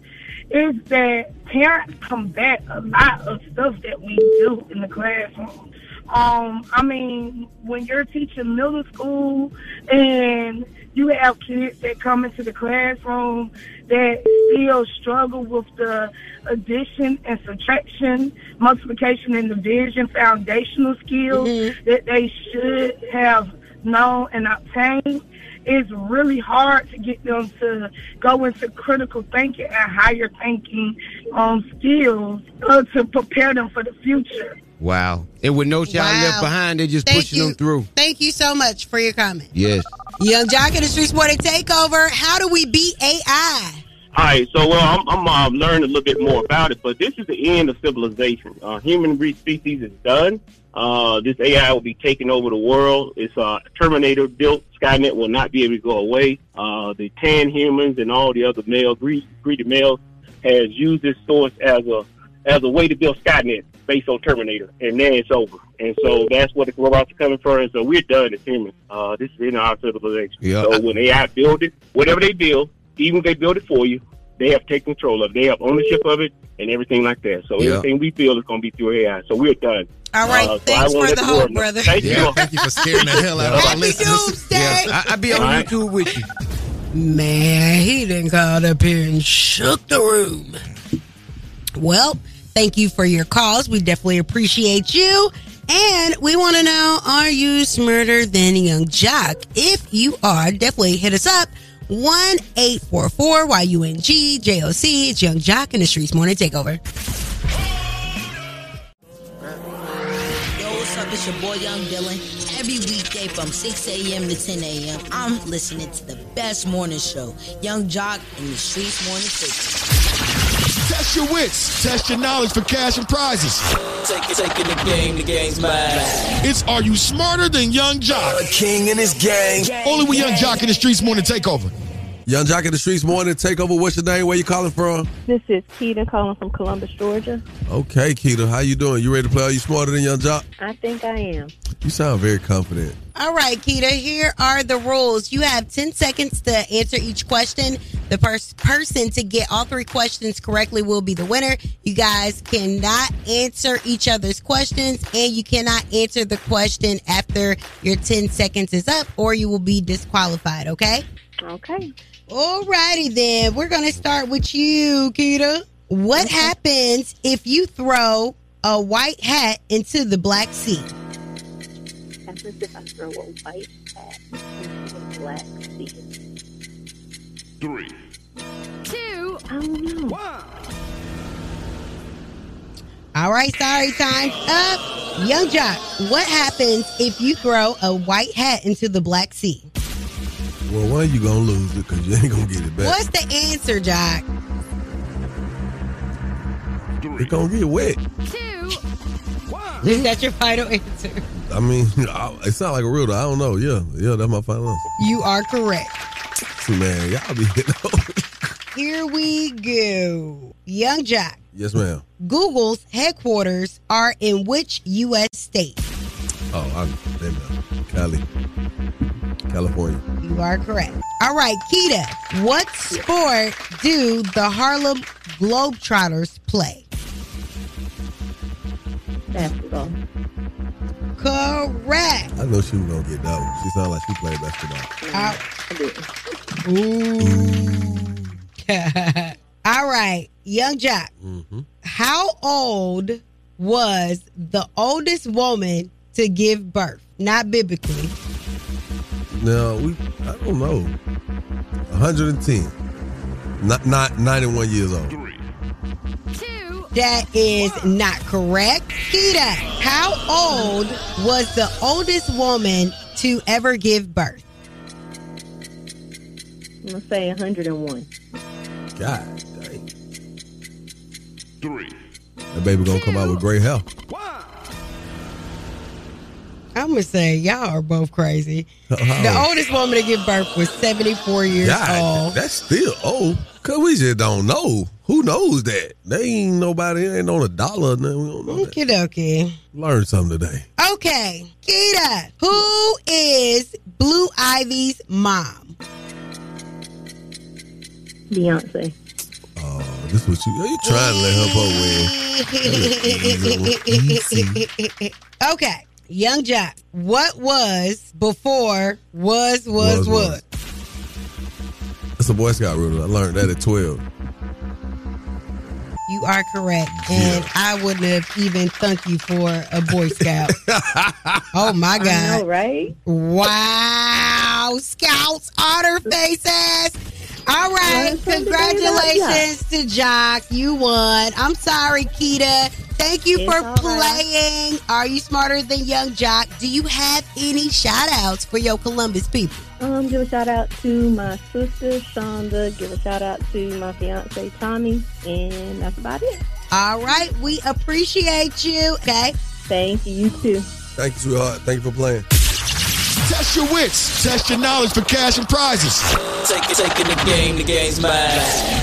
is that parents combat a lot of stuff that we do in the classroom. Um, I mean, when you're teaching middle school and you have kids that come into the classroom that still struggle with the addition and subtraction, multiplication and division, foundational skills that they should have known and obtained. It's really hard to get them to go into critical thinking and higher thinking um, skills uh, to prepare them for the future. Wow. And with no child Wow. left behind, they're just Thank pushing you. them through. Thank you so much for your comment. Yes. Yung Joc in the Streetz Morning Takeover. How do we beat AI? All right, so well, I'm, I'm uh, learning a little bit more about it, but this is the end of civilization. Uh, human re- species is done. Uh, this AI will be taking over the world. It's uh, Terminator built. Skynet will not be able to go away. Uh, the tan humans and all the other male greedy, greedy males has used this source as a as a way to build Skynet based on Terminator, and then it's over. And so that's what the robots are coming for. And so we're done as humans. Uh, this is in our civilization. Yeah. So when AI build it, whatever they build, even if they build it for you, they have taken control of it. They have ownership of it and everything like that. So Yeah. everything we build is going to be through AI. So we're done. All right, Uh, thanks I wanna for the the hope, brother. Thank Yeah, you. thank you for scaring the hell out of our Happy listeners. Doomsday. I, I be on All right. YouTube with you. Man, he done got up here and shook the room. Well, thank you for your calls. We definitely appreciate you. And we want to know are you smarter than Yung Joc? If you are, definitely hit us up. 1 844 YUNG JOC. It's Yung Joc in the Streetz Morning Takeover. Yo, what's up? It's your boy Young Dylan. Every weekday from 6 a.m. to 10 a.m., I'm listening to the best morning show, Yung Joc in the Streetz Morning Takeover. Test your wits. Test your knowledge for cash and prizes. Take it, taking the game, the game's mine. It's Are You Smarter Than Yung Joc? A king and his gang. Only with Yung Joc in the Streetz Morning Takeover. Yung Joc in the Streetz Morning Takeover. What's your name? Where you calling from? This is Keita calling from Columbus, Georgia. Okay, Keita, how you doing? You ready to play? Are you smarter than Yung Joc? I think I am. You sound very confident. All right, Keita, here are the rules. You have 10 seconds to answer each question. The first person to get all three questions correctly will be the winner. You guys cannot answer each other's questions and you cannot answer the question after your 10 seconds is up or you will be disqualified, okay? Okay. All righty then. We're going to start with you, Keita. What happens if you throw a white hat into the Black Sea? Happens if I throw a white hat into the black sea. Three. Two. I don't know. All right, sorry, time's up. Yung Joc, what happens if you throw a white hat into the Black Sea? Well, one, you gonna lose it because you ain't gonna get it back. What's the answer, Jock? It's gonna get wet. Two. One. *laughs* Is that your final answer? I mean, it sounds like a riddle. I don't know. Yeah, yeah, that's my final answer. You are correct. Man, y'all be hitting Here we go. Yung Joc. Yes, ma'am. Google's headquarters are in which U.S. state? Oh, I'm. Cali, California. You are correct. All right, Keita, what sport do the Harlem Globetrotters play? Basketball. Correct. I know she was gonna get that one. She sounded like she played basketball. Ooh. *laughs* All right, Yung Joc. Mm-hmm. How old was the oldest woman to give birth? Not biblically. Now we, I don't know. 110. Not, not 91 years old. That is not correct. Keita, how old was the oldest woman to ever give birth? I'm going to say 101. God dang. Three. That baby gonna come out with gray hair. I'm gonna say y'all are both crazy. How The oldest woman to give birth was 74 years God, old. that's still old. Cause we just don't know. Who knows that? They ain't nobody ain't on a dollar. or nothing. We don't know that. Okie dokie. Learn something today. Okay, Keita, who is Blue Ivy's mom? Beyonce. Oh, this what you you trying to let her put *laughs* with. okay, Yung Joc, what was before was was Was, was? That's a Boy Scout rule. I learned that at 12. You are correct. And I wouldn't have even thanked you for a Boy *laughs* Scout. oh my God. I know, right? Wow. Scouts, honor faces. All right. Congratulations to Jock. You won. I'm sorry, Keita. Thank you It's for all right. playing. Are you smarter than Yung Joc? Do you have any shout outs for your Columbus people? Um, give a shout out to my sister Shonda. Give a shout out to my fiance Tommy, and that's about it. All right, we appreciate you. Okay. Thank you. You too. Thank you, sweetheart. Thank you for playing. Test your wits. Test your knowledge for cash and prizes. Take, taking the game, the game's mine.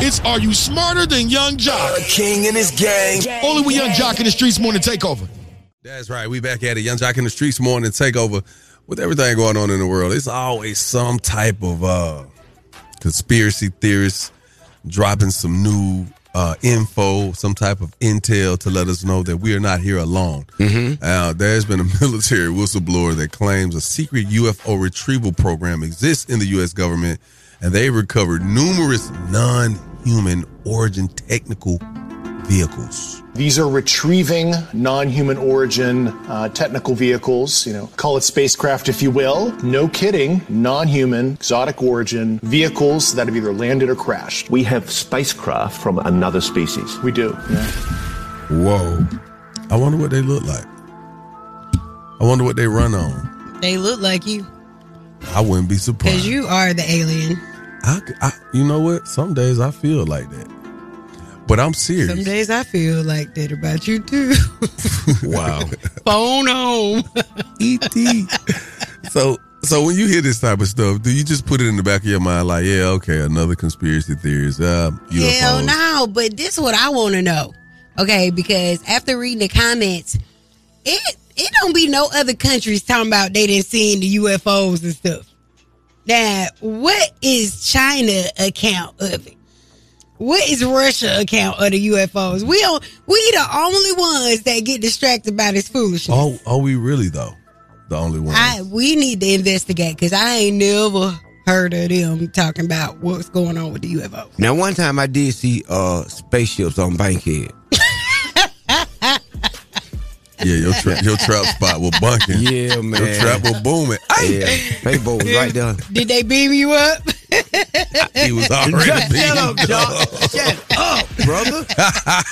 It's Are You Smarter Than Yung Joc? A king in his gang. Only with Yung Joc in the Streetz Morning Takeover. That's right. We back at it. Yung Joc in the Streetz Morning Takeover. With everything going on in the world, it's always some type of uh conspiracy theorists dropping some new uh info, some type of intel to let us know that we are not here alone. Uh, there's been a *laughs* military whistleblower that claims a secret UFO retrieval program exists in the U.S. government, and they recovered numerous non-human origin technical vehicles. These are retrieving non-human origin uh, technical vehicles. You know, call it spacecraft if you will. No kidding, non-human, exotic origin vehicles that have either landed or crashed. We have spacecraft from another species. We do. Yeah. Whoa. I wonder what they look like. I wonder what they run on. They look like you I wouldn't be surprised. because you are the alien. I, I, you know what? Some days I feel like that. But I'm serious. Some days I feel like that about you too. *laughs* wow. Phone home. E.T. So so when you hear this type of stuff, do you just put it in the back of your mind like, yeah, okay, another conspiracy theory is uh UFOs. Hell no, but this is what I want to know. Okay, because after reading the comments, it it don't be no other countries talking about they didn't see the UFOs and stuff. Now, what is China account of it? What is Russia account of the UFOs? We don't we the only ones that get distracted by this foolishness. Oh, are we really though? The only one. I we need to investigate because I ain't never heard of them talking about what's going on with the UFO. Now, one time I did see uh spaceships on Bankhead. Yeah, your tra- your trap spot was bunking. Yeah, man. Your trap was booming. Yeah, Fabo was right there. Did they beam you up? *laughs* He was already Shut beating up, you dog. up. Shut up, brother.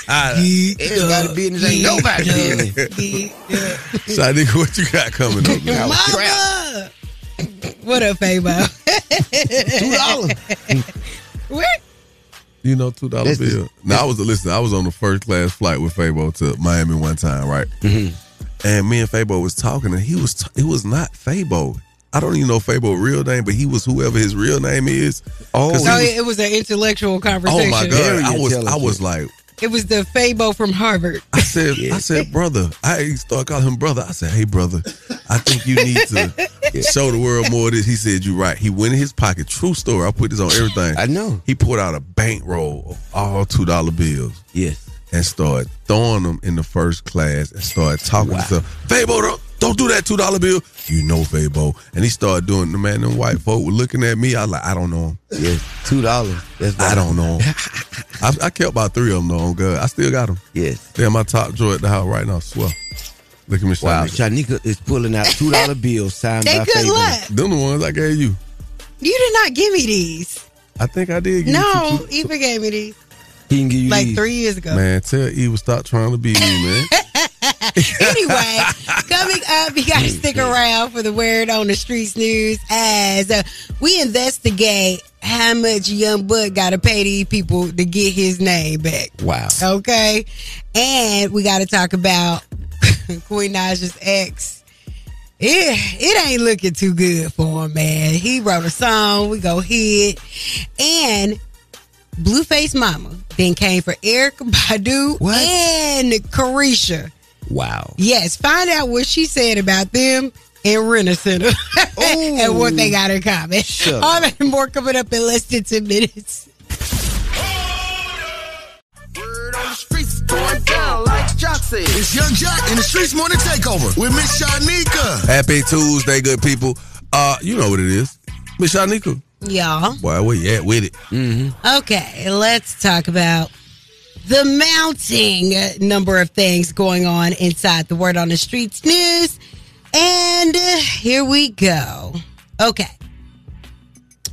Everybody business ain't nobody business. So, nigga, what you got coming up, man? Mama! What up, Fabo? Two dollars. Where? You know, two dollar This is- bill. Now I was listen. I was on the first class flight with Fabo to Miami one time, right? Mm-hmm. And me and Fabo was talking, and he was t- it was not Fabo. I don't even know Fabo's real name, but he was whoever his real name is. Oh, 'Cause he Oh, was- it was an intellectual conversation. oh conversation. my Very god! I was I was like, It was the Fabo from Harvard. I said, I said, brother. I started calling him brother. I said, hey, brother, I think you need to *laughs* show the world more of this. He said, you're right. He went in his pocket. True story. I put this on everything. I know. He pulled out a bankroll of all two dollar bills Yes. and started throwing them in the first class and started talking to himself. Fabo, don't, don't that two dollar bill. You know Fabo. Oh. And he started doing the man. Them white folk were looking at me. I like, I don't know him. Yes. Two dollars. I don't know him. *laughs* I, I kept about three of them though. I'm good. I still got them. Yes. They're in my top drawer at the house right now. Swear. Look at me. Wow. Shanika. Shanika is pulling out two dollar *laughs* bills signed They by good Fabo. luck. Them the ones I gave you. You did not give me these. I think I did. Give No, two- two- Eva gave me these He can give you like these. three years ago. Man, tell Eva stop trying to be me, man. *laughs* *laughs* anyway, coming up, you got to stick *laughs* around for the word on the streets news as uh, we investigate how much Young Buck got to pay these people to get his name back. Wow. Okay, and we got to talk about *laughs* Queen Naija's ex. It, it ain't looking too good for him, man. He wrote a song, we go hit, and Blueface Mama then came for Erykah Badu and Caresha. Wow. Yes, find out what she said about them and Rena Center *laughs* and what they got in common. Shut All that and more coming up in less than 10 minutes. Word on the streets going down like Jock it's Yung Joc in the Streetz Morning Takeover with Miss Shanika. Happy Tuesday, good people. Uh, you know what it is. Miss Shanika. Y'all. Boy, where you at with it? Mm-hmm. Okay, let's talk about the mounting number of things going on inside the Word on the Streets news. And here we go. Okay.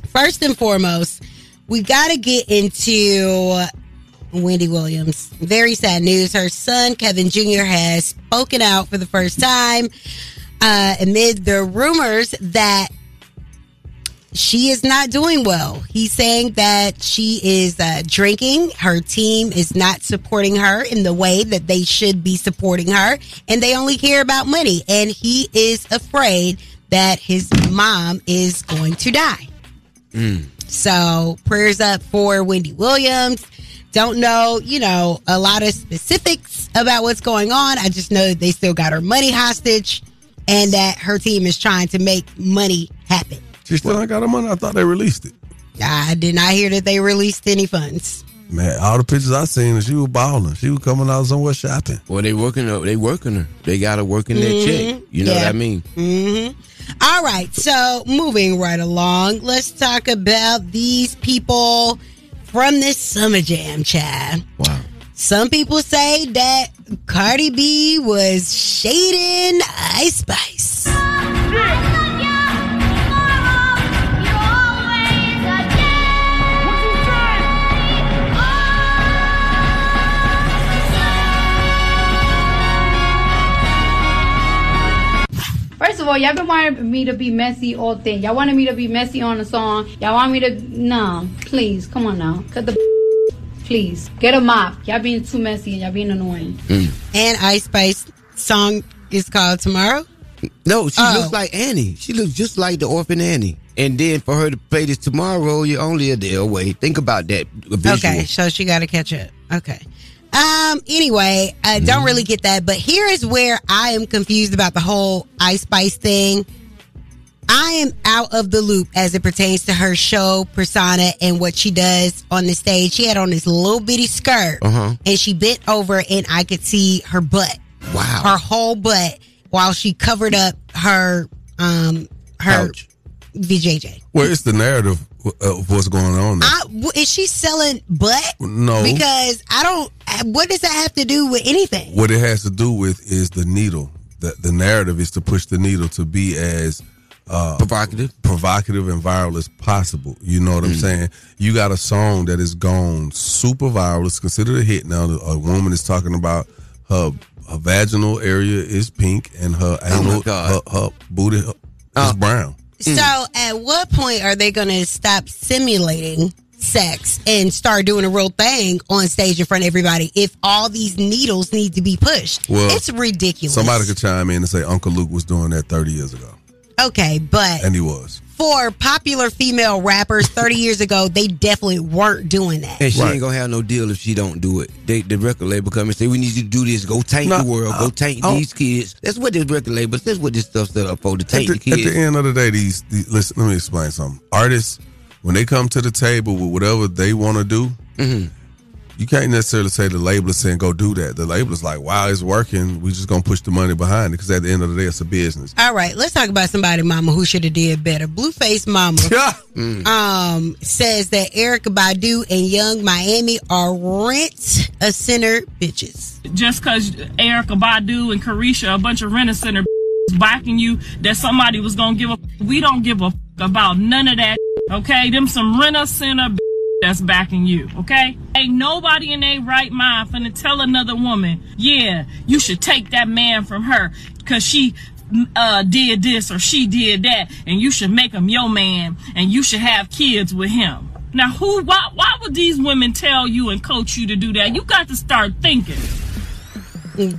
First and foremost, we got to get into Wendy Williams. Very sad news. Her son, Kevin Jr., has spoken out for the first time uh, amid the rumors that she is not doing well. He's saying that she is uh, drinking. Her team is not supporting her in the way that they should be supporting her, and they only care about money. And he is afraid that his mom is going to die. So prayers up for Wendy Williams. Don't know, you know, a lot of specifics about what's going on. I just know that they still got her money hostage and that her team is trying to make money happen. She still ain't got her money. I thought they released it. I did not hear that they released any funds. Man, all the pictures I seen, she was balling. She was coming out somewhere shopping. Well, they working her. They working her. They got her working their Mhm. check. You know what Yeah. I mean? hmm All right, so moving right along, let's talk about these people from this summer jam, Chad. Wow. Some people say that Cardi B was shading Ice Spice. First of all, y'all been wanting me to be messy all day. Y'all wanted me to be messy on the song. Y'all want me to no, please, come on now. Cut the *laughs* please. Get a mop. Y'all being too messy and y'all being annoying. Mm. And Ice Spice song is called Tomorrow. No, she Oh. looks like Annie. She looks just like the orphan Annie. And then for her to play this tomorrow, you're only a day away. Think about that visual. Okay, so she got to catch up. Okay. Um. Anyway, I Mm-hmm. don't really get that, but here is where I am confused about the whole Ice Spice thing. I am out of the loop as it pertains to her show persona and what she does on the stage. She had on this little bitty skirt, Uh-huh. and she bent over, and I could see her butt. Wow. her whole butt while she covered up her um her VJJ. Well, it's the narrative of what's going on. There. I, w- is she selling butt? No. Because I don't. What does that have to do with anything? What it has to do with is the needle. The, the narrative is to push the needle to be as uh, provocative, provocative and viral as possible. You know what I'm Mm. saying? You got a song that is gone super viral. It's considered a hit now. A woman is talking about her her vaginal area is pink and her anal, her, her booty is brown. Mm. So, at what point are they going to stop simulating sex and start doing a real thing on stage in front of everybody? If all these needles need to be pushed, Well, it's ridiculous. Somebody could chime in and say Uncle Luke was doing that 30 years ago, okay, but and he was. for popular female rappers 30 years ago, they definitely weren't doing that. And she ain't gonna have no deal if she don't do it. They, the record label come and say, "We need you to do this. Go tank No, the world. Go uh, taint oh. these kids." That's what this record label. That's what this stuff set up for. To At taint the, the, at the end of the day, these, these listen. Let me explain something. Artists, when they come to the table with whatever they want to do, Mm-hmm. You can't necessarily say the label is saying go do that. The label is like, wow, it's working. We just gonna push the money behind it because at the end of the day, it's a business. All right, let's talk about somebody, mama, who should have did better. Blueface Mama *laughs* um, says that Erykah Badu and Young Miami are rent a center bitches. just because Erykah Badu and Caresha, a bunch of rent a center backing you, that somebody was gonna give a. We don't give a about none of that. Okay, them some rent a center that's backing you. Okay, ain't nobody in their right mind finna tell another woman, yeah, you should take that man from her because she. Uh, did this or she did that, and you should make him your man, and you should have kids with him. Now, who? Why? Why would these women tell you and coach you to do that? You got to start thinking.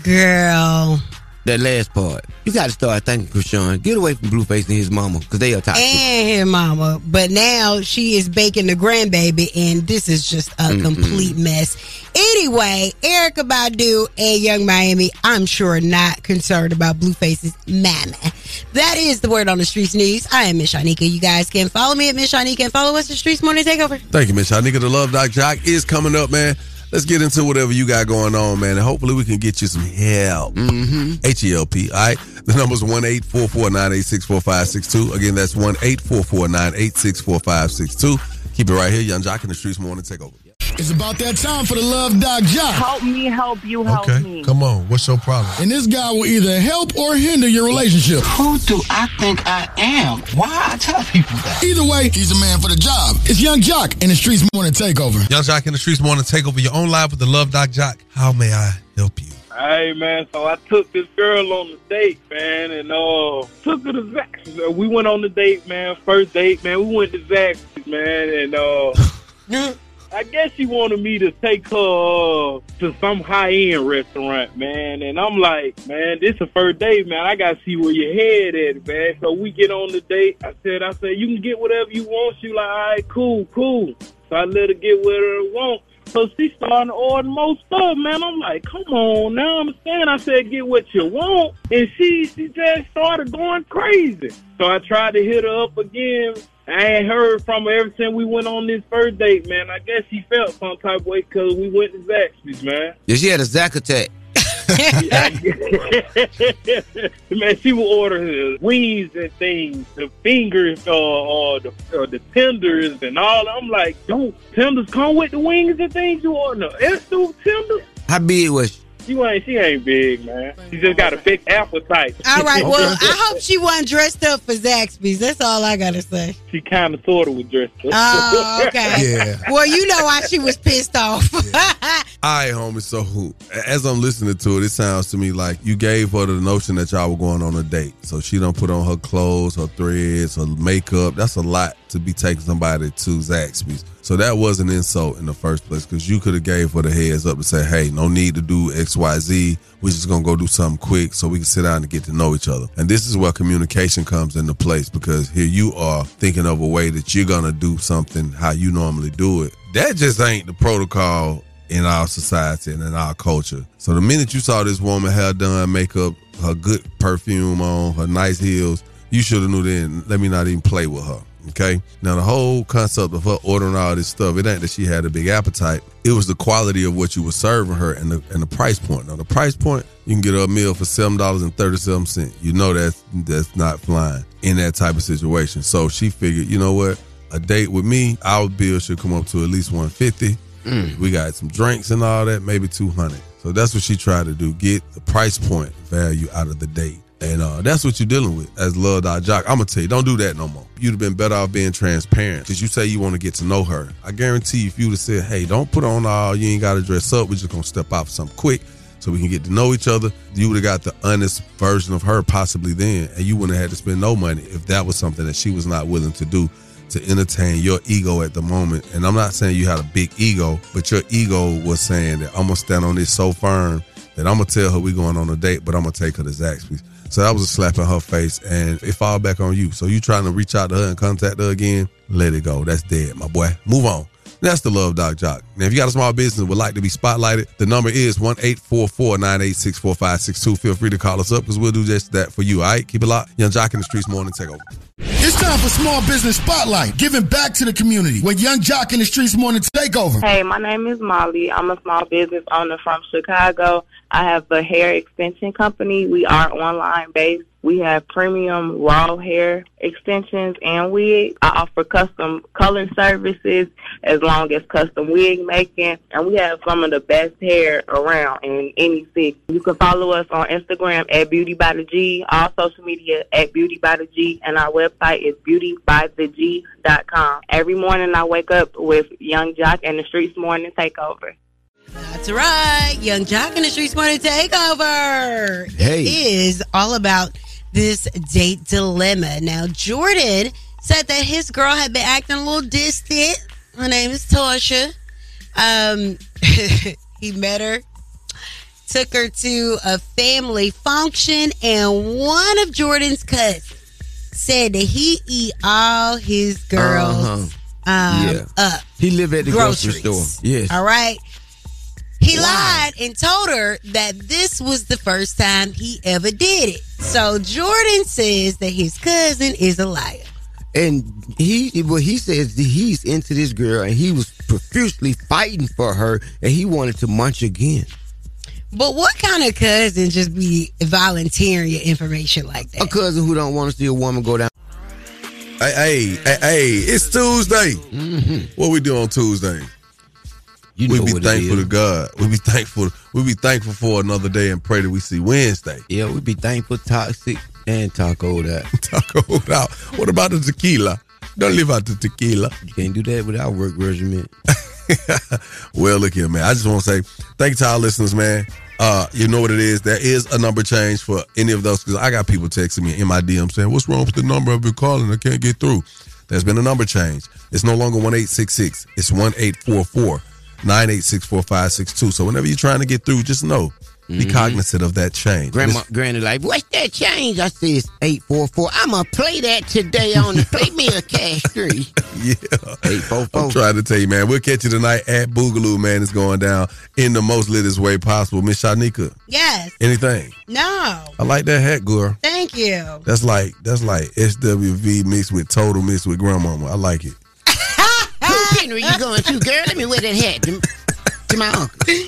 Girl. That last part, you got to start thanking Chrisean. Get away from Blueface and his mama because they are toxic. And his mama. But now she is baking the grandbaby, and this is just a Mm-mm. complete mess. Anyway, Erykah Badu and Young Miami, I'm sure not concerned about Blueface's mama. That is the word on the streets news. I am Miss Shanika. You guys can follow me at Miss Shanika and follow us at Streetz Morning Takeover. Thank you, Miss Shanika. The Love Doc Jock is coming up, man. Let's get into whatever you got going on, man, and hopefully we can get you some help. Mm-hmm. H E L P. All right. The number's one eight four four nine eight six four five six two. Again, that's one eight four four nine eight six four five six two. Keep it right here, Yung Joc in the Streetz Morning Takeover. It's about that time for the Love Doc Jock. Help me, help you, help me. Come on. What's your problem? And this guy will either help or hinder your relationship. Who do I think I am? Why I tell people that? Either way, he's a man for the job. It's Yung Joc in the Streetz Morning Takeover. Yung Joc in the Streetz Morning Takeover. Your own live with the Love Doc Jock. How may I help you? Hey man, so I took this girl on the date, man, and uh took her to Zaxby's. We went on the date, man. First date, man. We went to Zaxby's, man, and uh *laughs* I guess she wanted me to take her uh, to some high end restaurant, man. And I'm like, man, this the first date, man. I gotta see where your head at, man. So we get on the date. I said, I said, you can get whatever you want. She like, all right, cool, cool. So I let her get whatever she want. So she started to order more stuff, man. I'm like, come on, now I'm saying I said get what you want. And she she just started going crazy. So I tried to hit her up again. I ain't heard from her ever since we went on this first date, man. I guess she felt some type of way because we went to Zaxby's, man. Yeah, she had a Zack attack. *laughs* man, she would order the wings and things, the fingers, uh, or the, or the tenders and all. I'm like, don't tenders come with the wings and things you order? No, extra tenders? How big was she? She ain't, she ain't big, man. She just got a big appetite. All right. *laughs* Well, I hope she wasn't dressed up for Zaxby's. That's all I gotta say. she kind of sort of was dressed up. Oh, okay. *laughs* Yeah. Well, you know why she was pissed off. *laughs* All right, homie. So, who- as I'm listening to it, it sounds to me like you gave her the notion that y'all were going on a date. So she don't put on her clothes, her threads, her makeup. That's a lot to be taking somebody to Zaxby's. So that was an insult in the first place because you could have gave her the heads up and say, "Hey, no need to do X, Y, Z. We're just gonna go do something quick so we can sit down and get to know each other." And this is where communication comes into place because here you are thinking of a way that you're gonna do something how you normally do it. That just ain't the protocol in our society and in our culture. So the minute you saw this woman hair done, makeup, her good perfume on, her nice heels, you should have knew then. Let me not even play with her. Okay. Now the whole concept of her ordering all this stuff, it ain't that she had a big appetite. It was the quality of what you were serving her and the and the price point. Now the price point, you can get a meal for seven dollars and thirty seven cents. You know that's that's not flying in that type of situation. So she figured, you know what? A date with me, our bill should come up to at least one fifty. Mm. We got some drinks and all that, maybe 200. So that's what she tried to do, get the price point value out of the date. And uh, that's what you're dealing with as Love Doc Jock. I'm going to tell you, don't do that no more. You'd have been better off being transparent because you say you want to get to know her. I guarantee if you'd have said, hey, don't put on all, you ain't got to dress up. We're just going to step out for something quick so we can get to know each other. You would have got the honest version of her possibly then. And you wouldn't have had to spend no money if that was something that she was not willing to do to entertain your ego at the moment. And I'm not saying you had a big ego, but your ego was saying that I'm gonna stand on this so firm that I'm gonna tell her we're going on a date, but I'm gonna take her to Zaxby's. So that was a slap in her face, and it fall back on you. So you trying to reach out to her and contact her again? Let it go. That's dead, my boy. Move on. That's the Love Doc Jock. Now, if you got a small business and would like to be spotlighted, the number is 1 986 4562. Feel free to call us up because we'll do just that for you. All right? Keep it locked. Yung Joc in the Streetz Morning Takeover. It's time for Small Business Spotlight, giving back to the community with Yung Joc in the Streetz Morning Takeover. Hey, my name is Molly. I'm a small business owner from Chicago. I have a hair extension company. We are online based. We have premium raw hair extensions and wigs. I offer custom color services as long as custom wig making. And we have some of the best hair around in any city. You can follow us on Instagram at Beauty by the G, all social media at Beauty by the G, and our website is beautybytheg.com. Every morning I wake up with Yung Joc and the Streetz Morning Takeover. That's right. Yung Joc in the Streetz Morning Takeover. Hey. It is all about this date dilemma. Now, Jordan said that his girl had been acting a little distant. Her name is Tasha. Um, *laughs* he met her, took her to a family function, and one of Jordan's cousins said that he eat all his girls Uh-huh. um, Yeah. up. He live at the grocery store. Yes. All right. He lied and told her that this was the first time he ever did it. So Jordan says that his cousin is a liar. And he, well, he says that he's into this girl, and he was profusely fighting for her, and he wanted to munch again. But what kind of cousin just be volunteering your information like that? A cousin who don't want to see a woman go down. Hey, hey, hey, hey, it's Tuesday. Mm-hmm. What we do on Tuesday? You we know be what thankful to God. We be thankful. We be thankful for another day and pray that we see Wednesday. Yeah, we be thankful toxic and taco that. *laughs* taco out. What about the tequila? Don't leave out the tequila. You can't do that without work regimen. *laughs* Well, look here, man. I just want to say thank you to our listeners, man. Uh, you know what it is. There is a number change for any of those because I got people texting me in my DM saying, "What's wrong with the number I've been calling? I can't get through." There's been a number change. It's no longer one eight six six. It's one eight four four nine eight six four five six two. So whenever you're trying to get through, just know, be Mhm. cognizant of that change. Grandma, It's- granny, like, what's that change? I say it's eight four four. I'ma play that today on the Play Me a Cash Three. *laughs* Yeah. Eight four I'm four. trying to tell you, man. We'll catch you tonight at Boogaloo, man. It's going down in the most litest way possible. Miss Shanika, Yes. anything? No. I like that hat, girl. Thank you. That's like that's like SWV mixed with total mixed with grandmama. I like it. Who Henry you going to, girl? Let me wear that hat to, to my uncle. You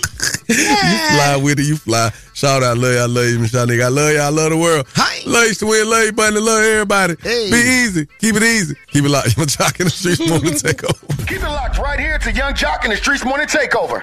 fly with it, you fly. Shout out, love you, I love you, Miss Shanika. I love you, I love the world. Love you, Swin, love you, buddy, love everybody. Hey. Be easy, keep it easy, keep it locked. *laughs* You're jocking the streets, morning Takeover. Keep it locked right here to Yung Joc in the Streetz Morning Takeover.